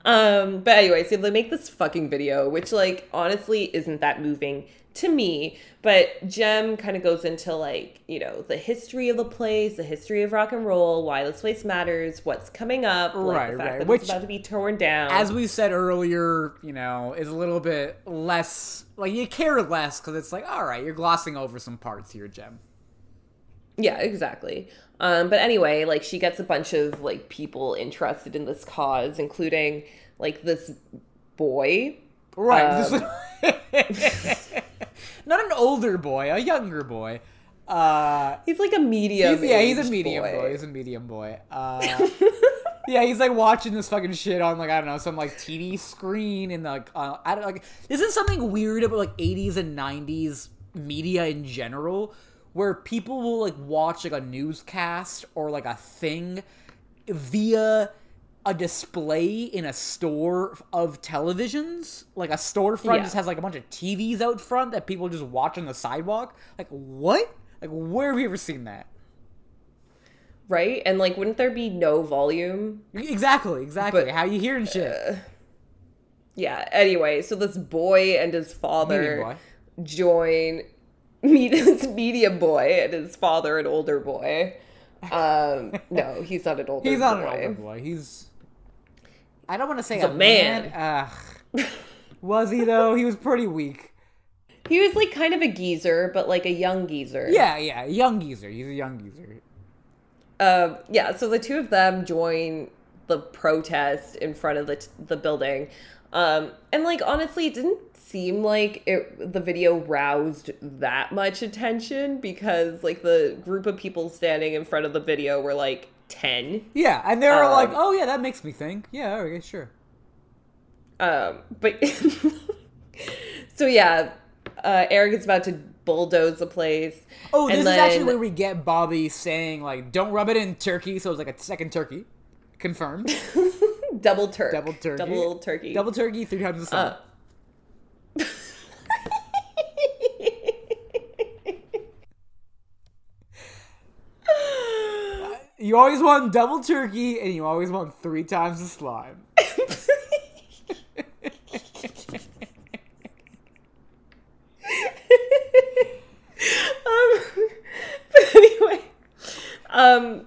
Um, but anyway, so they make this fucking video, which like honestly isn't that moving to me. But Jem kind of goes into like, you know, the history of the place, the history of rock and roll, why this place matters, what's coming up, like Right, the fact right. that Which- it's about to be torn down. as we said earlier, you know, is a little bit less like you care less because it's like, all right, you're glossing over some parts here, Jem. Yeah, exactly. Um, but anyway, like she gets a bunch of like people interested in this cause, including like this boy. Right. Um, Not an older boy, a younger boy. Uh, He's like a medium. he's, yeah, he's a medium boy. He's a medium boy. Uh, yeah, he's like watching this fucking shit on like I don't know some like TV screen and like uh, I don't like. Isn't something weird about like 80s and 90s media in general, where people will like watch like a newscast or like a thing via a display in a store of televisions like a storefront Yeah. just has like a bunch of tvs out front that people just watch on the sidewalk like what like where have you ever seen that right? And like, wouldn't there be no volume? exactly exactly But, how you hearing uh, shit Yeah. Anyway, so this boy and his father join. Meet this medium boy and his father, an older boy. Um, no, he's not an older. Boy, he's not an boy. older boy he's i don't want to say He's a a man. man Ugh. was he though he was pretty weak He was like kind of a geezer, but like a young geezer. yeah yeah young geezer he's a young geezer Um, yeah, so the two of them join the protest in front of the the building, um, and like honestly, it didn't seem like it the video roused that much attention because like the group of people standing in front of the video were like ten. yeah and they were like Um, oh yeah that makes me think yeah okay sure Um, but so yeah, uh, Eric is about to bulldoze the place. Oh, this then, is actually where we get Bobby saying like, "Don't rub it in turkey." So it's like a second turkey, confirmed. double turkey, Double turkey. double turkey, Double turkey three times the sun. Uh, you always want double turkey, and you always want three times the slime. um, but anyway, um,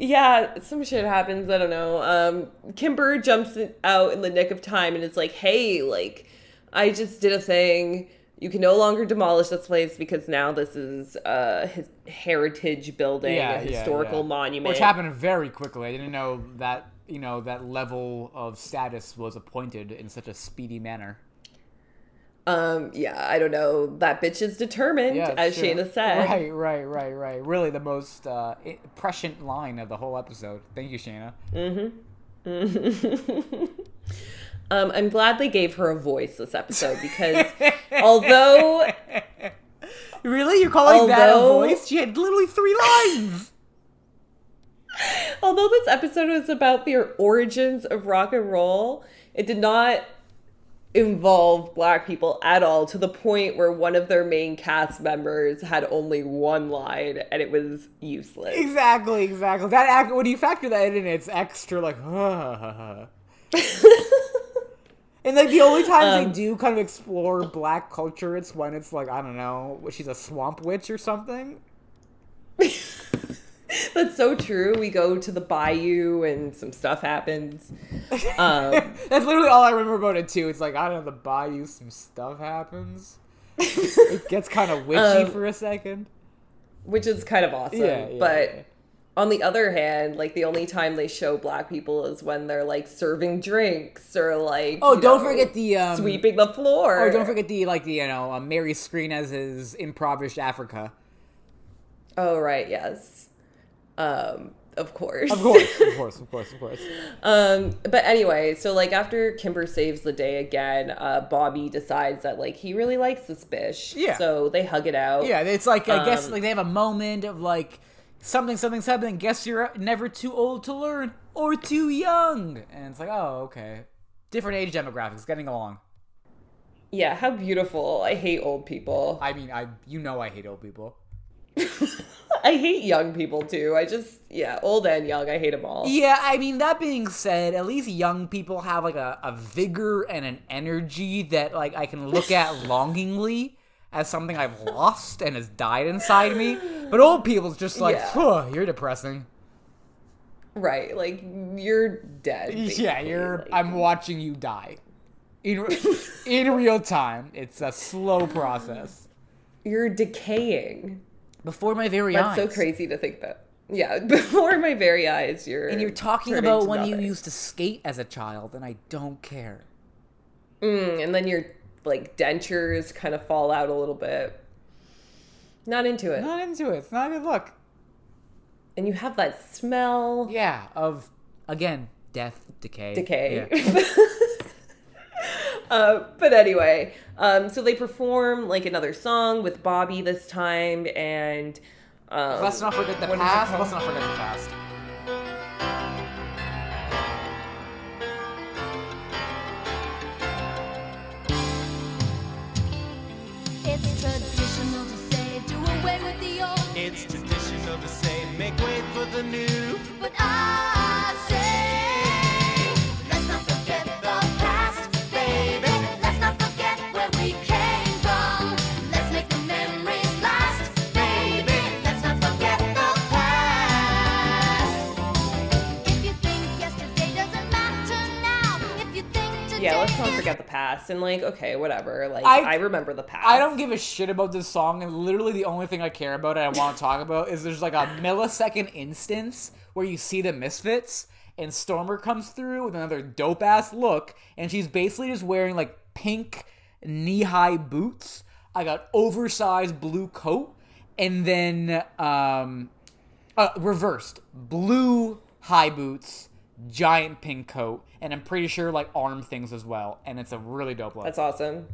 yeah, some shit happens. I don't know. Um, Kimber jumps out in the nick of time and it's like, "Hey, like, I just did a thing. You can no longer demolish this place because now this is a heritage building, Yeah, a historical yeah. monument." Which happened very quickly. I didn't know that you know that level of status was appointed in such a speedy manner. Um, yeah, I don't know. That bitch is determined, Yeah, as sure. Shana said. Right, right, right, right. Really, the most uh, prescient line of the whole episode. Thank you, Shana. Um, I'm glad they gave her a voice this episode because although Really, you're calling that a voice? She had literally three lines. although this episode was about the origins of rock and roll, it did not involve black people at all to the point where one of their main cast members had only one line and it was useless. Exactly, exactly. That act, when you factor that in, it's extra like. and like the only times Um, they do kind of explore black culture, it's when it's like I don't know, she's a swamp witch or something. That's so true. We go to the bayou and some stuff happens. Um, That's literally all I remember about it too. It's like I don't know, the bayou, some stuff happens. it gets kind of witchy Um, for a second. which is kind of awesome. Yeah, yeah, but. On the other hand, like the only time they show black people is when they're like serving drinks or like Oh, don't know, forget the um, sweeping the floor. Or don't forget the like the you know uh, Mary Skrenes his improvised Africa. Oh right, yes. Um, of course. Of course, of course, of course, of course. um, but anyway, so like after Kimber saves the day again, uh, Bobby decides that like he really likes this bitch. Yeah. So they hug it out. Yeah, it's like I guess Um, like they have a moment of like something, something, something. Guess you're never too old to learn or too young, and it's like oh okay, different age demographics getting along. Yeah. How beautiful. I hate old people. I mean, I you know I hate old people. I hate young people too. I just yeah, old and young. I hate them all. Yeah, I mean that being said, at least young people have like a, a vigor and an energy that like I can look at longingly as something I've lost and has died inside me. But old people's just like, Yeah. "Huh, you're depressing. Right. Like you're dead. Yeah, you're. Like, I'm watching you die in in real time. It's a slow process. you're decaying. before my very That's eyes. so crazy to think that. Yeah, before my very eyes, you're And you're talking about when you used to skate as a child, and I don't care. Mm, and then your like dentures kind of fall out a little bit. Not into it. Not into it. It's not a good look. And you have that smell. Yeah, of again death, decay, decay. Yeah. uh, but anyway, um, so they perform like another song with Bobby this time, and um, Let's not forget the what is it past. Let's not forget the past. Way past. And like, okay, whatever. Like, I- I, remember the past. I don't give a shit about this song, and literally the only thing I care about and I want to talk about is there's like a millisecond instance where you see the Misfits, and Stormer comes through with another dope ass look, and she's basically just wearing like pink knee high boots, I got oversized blue coat, and then um, uh, reversed blue high boots, giant pink coat, and I'm pretty sure like arm things as well, and it's a really dope look. That's awesome.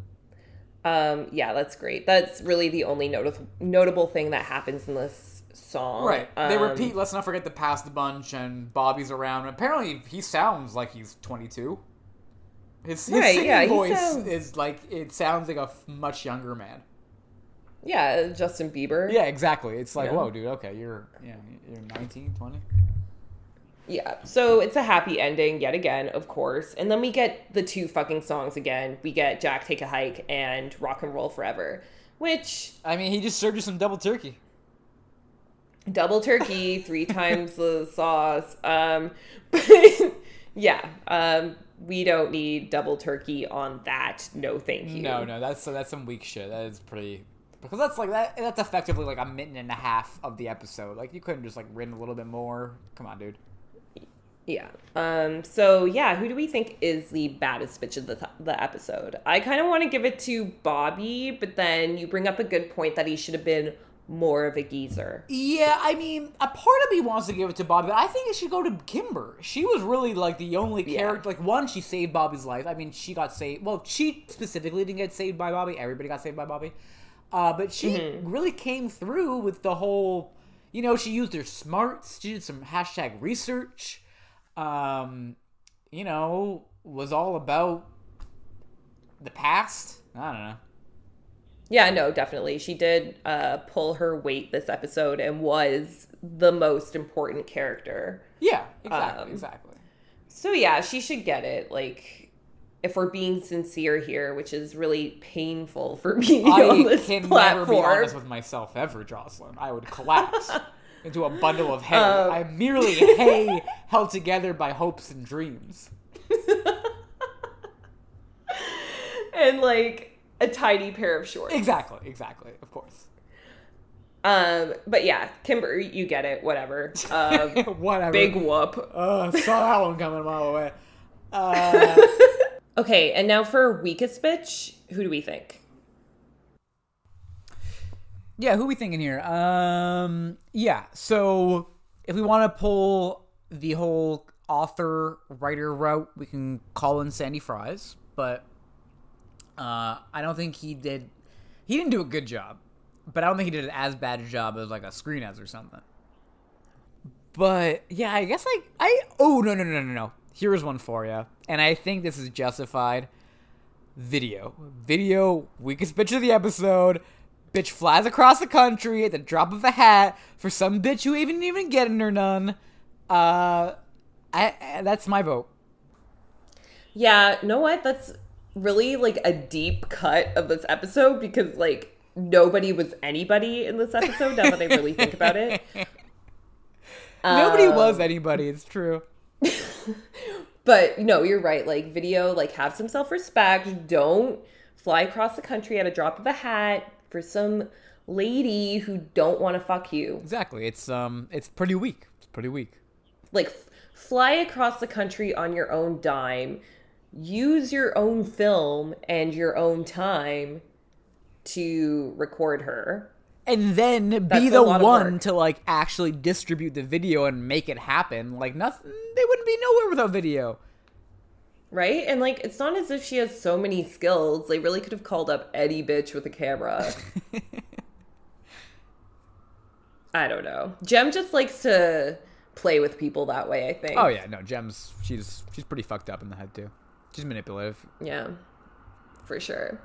Um, yeah, that's great. That's really the only noti- notable thing that happens in this song. Right. They Um, repeat, let's not forget the past bunch, and Bobby's around. Apparently, he sounds like he's 22. His, his Right, singing yeah, voice sounds- is like, it sounds like a f- much younger man. Yeah, Justin Bieber. Yeah, exactly. It's like, Yeah. whoa, dude, okay, you're, yeah, you're 19, 20. Yeah. So it's a happy ending yet again, of course. And then we get the two fucking songs again. We get Jack Take a Hike and Rock and Roll Forever, which I mean, he just served you some double turkey. double turkey, three times the sauce. Um but yeah, um we don't need double turkey on that. No, thank you. No, no, that's that's some weak shit. That is pretty because that's like that. That's effectively like a minute and a half of the episode. Like you couldn't just like written a little bit more. Come on, dude. Yeah. Um. So yeah, who do we think is the baddest bitch of the th- the episode? I kind of want to give it to Bobby, but then you bring up a good point that he should have been more of a geezer. Yeah, I mean, a part of me wants to give it to Bobby, but I think it should go to Kimber. She was really like the only Yeah. character. Like one, she saved Bobby's life. I mean, she got saved. Well, she specifically didn't get saved by Bobby. Everybody got saved by Bobby. Uh, but she Mm-hmm. really came through with the whole. You know, she used her smarts. She did some hashtag research. Um, you know, was all about the past. I don't know. Yeah, no, definitely. She did uh, pull her weight this episode and was the most important character. Yeah, exactly, Um, exactly. So yeah, she should get it. Like, if we're being sincere here, which is really painful for me on I this can platform. never be honest with myself ever, Jocelyn. I would collapse into a bundle of hay. Um, I'm merely hay held together by hopes and dreams. and like a tiny pair of shorts. Exactly, exactly, of course. Um, but yeah, Kimber, you get it. Whatever. Um, Whatever. big whoop. Uh, saw that one coming a mile away. Uh, Okay, and now for weakest bitch, who do we think? Yeah, who we thinking here? Um, yeah. So if we want to pull the whole author writer route, we can call in Sandy Fries, but uh, I don't think he did. He didn't do a good job, but I don't think he did an as bad a job as like a Skrenes or something. But yeah, I guess like I oh no no no no no. Here's one for you, and I think this is justified. Video, video, weakest bitch of the episode. Bitch flies across the country at the drop of a hat for some bitch who even even getting her none. Uh, I, I that's my vote. Yeah, know what? That's really like a deep cut of this episode because like nobody was anybody in this episode. Now that I really think about it, Nobody Um, was anybody. It's true. but no, you're right. Like video, like have some self respect. Don't fly across the country at a drop of a hat for some lady who don't want to fuck you. Exactly. It's um it's pretty weak. It's pretty weak. Like f- fly across the country on your own dime, use your own film and your own time to record her. And then be That's a the one to like actually distribute the video and make it happen. Like nothing they wouldn't be nowhere without video. Right? And like it's not as if she has so many skills. They really could have called up any bitch with a camera. I don't know. Jem just likes to play with people that way, I think. Oh yeah, no, Jem's she's she's pretty fucked up in the head too. She's manipulative. Yeah, for sure.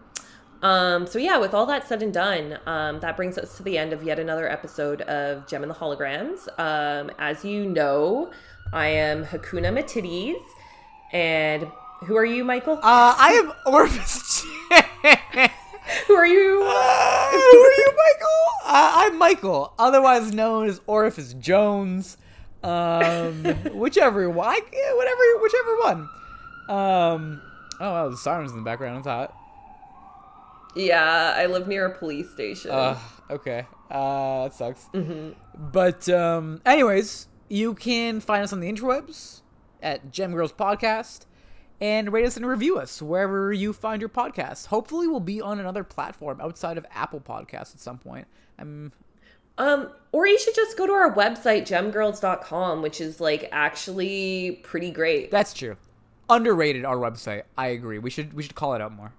Um, so yeah, with all that said and done, um, that brings us to the end of yet another episode of Jem and the Holograms. Um, as you know, I am Hakuna Matidis, and who are you, Michael? Uh, I am Orpheus. who are you? Uh, who are you, Michael? Uh, I'm Michael, otherwise known as Orifice Jones. Um, whichever one, yeah, whatever, whichever one. Um, oh wow, the sirens in the background. It's hot. Yeah, I live near a police station. Uh, okay. Uh, that sucks. But um, anyways, you can find us on the interwebs at Gem Girls Podcast and rate us and review us wherever you find your podcast. Hopefully, we'll be on another platform outside of Apple Podcasts at some point. I'm Um, or you should just go to our website, gemgirls.com, which is like actually pretty great. that's true. Underrated our website. I agree. We should we should call it out more.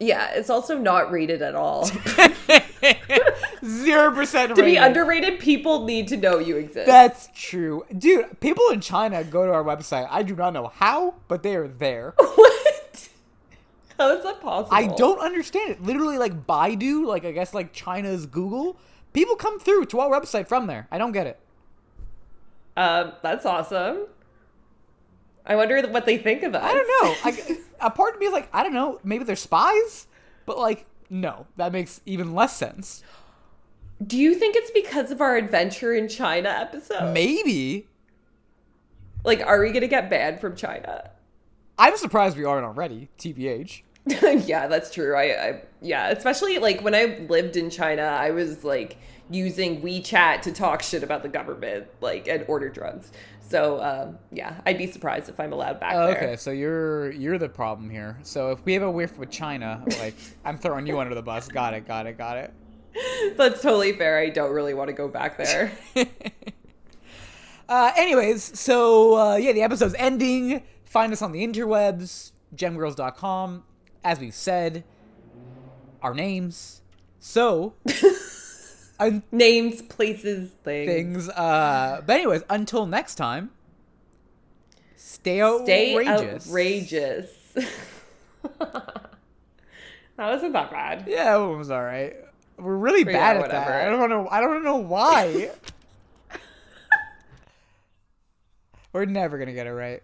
Yeah, it's also not rated at all. Zero percent to be underrated, people need to know you exist. That's true, dude. People in China go to our website. I do not know how, but they are there. what? How is that possible? I don't understand it. Literally, like Baidu, like I guess like China's Google. People come through to our website from there. I don't get it. Um, that's awesome. I wonder what they think of us. I don't know. I, a part of me is like, I don't know. Maybe they're spies, but like, no, that makes even less sense. Do you think it's because of our adventure in China episode? Maybe. Like, are we gonna get banned from China? I'm surprised we aren't already. TBH. yeah, that's true. I, I yeah, especially like when I lived in China, I was like using WeChat to talk shit about the government, like and order drugs. So um, yeah, I'd be surprised if I'm allowed back Oh, there. okay, so you're you're the problem here. So if we have a whiff with China, like I'm throwing you under the bus. Got it. Got it. Got it. That's totally fair. I don't really want to go back there. Uh, anyways, so uh, yeah, the episode's ending. Find us on the interwebs, gemgirls.com. As we've said, our names. So, un- Names, places, things. things. Uh, but anyways, until next time, stay Stay outrageous. outrageous. that wasn't that bad. Yeah, it was all right. We're really Yeah, bad at whatever. that. I don't know. I don't know why. We're never gonna get it right.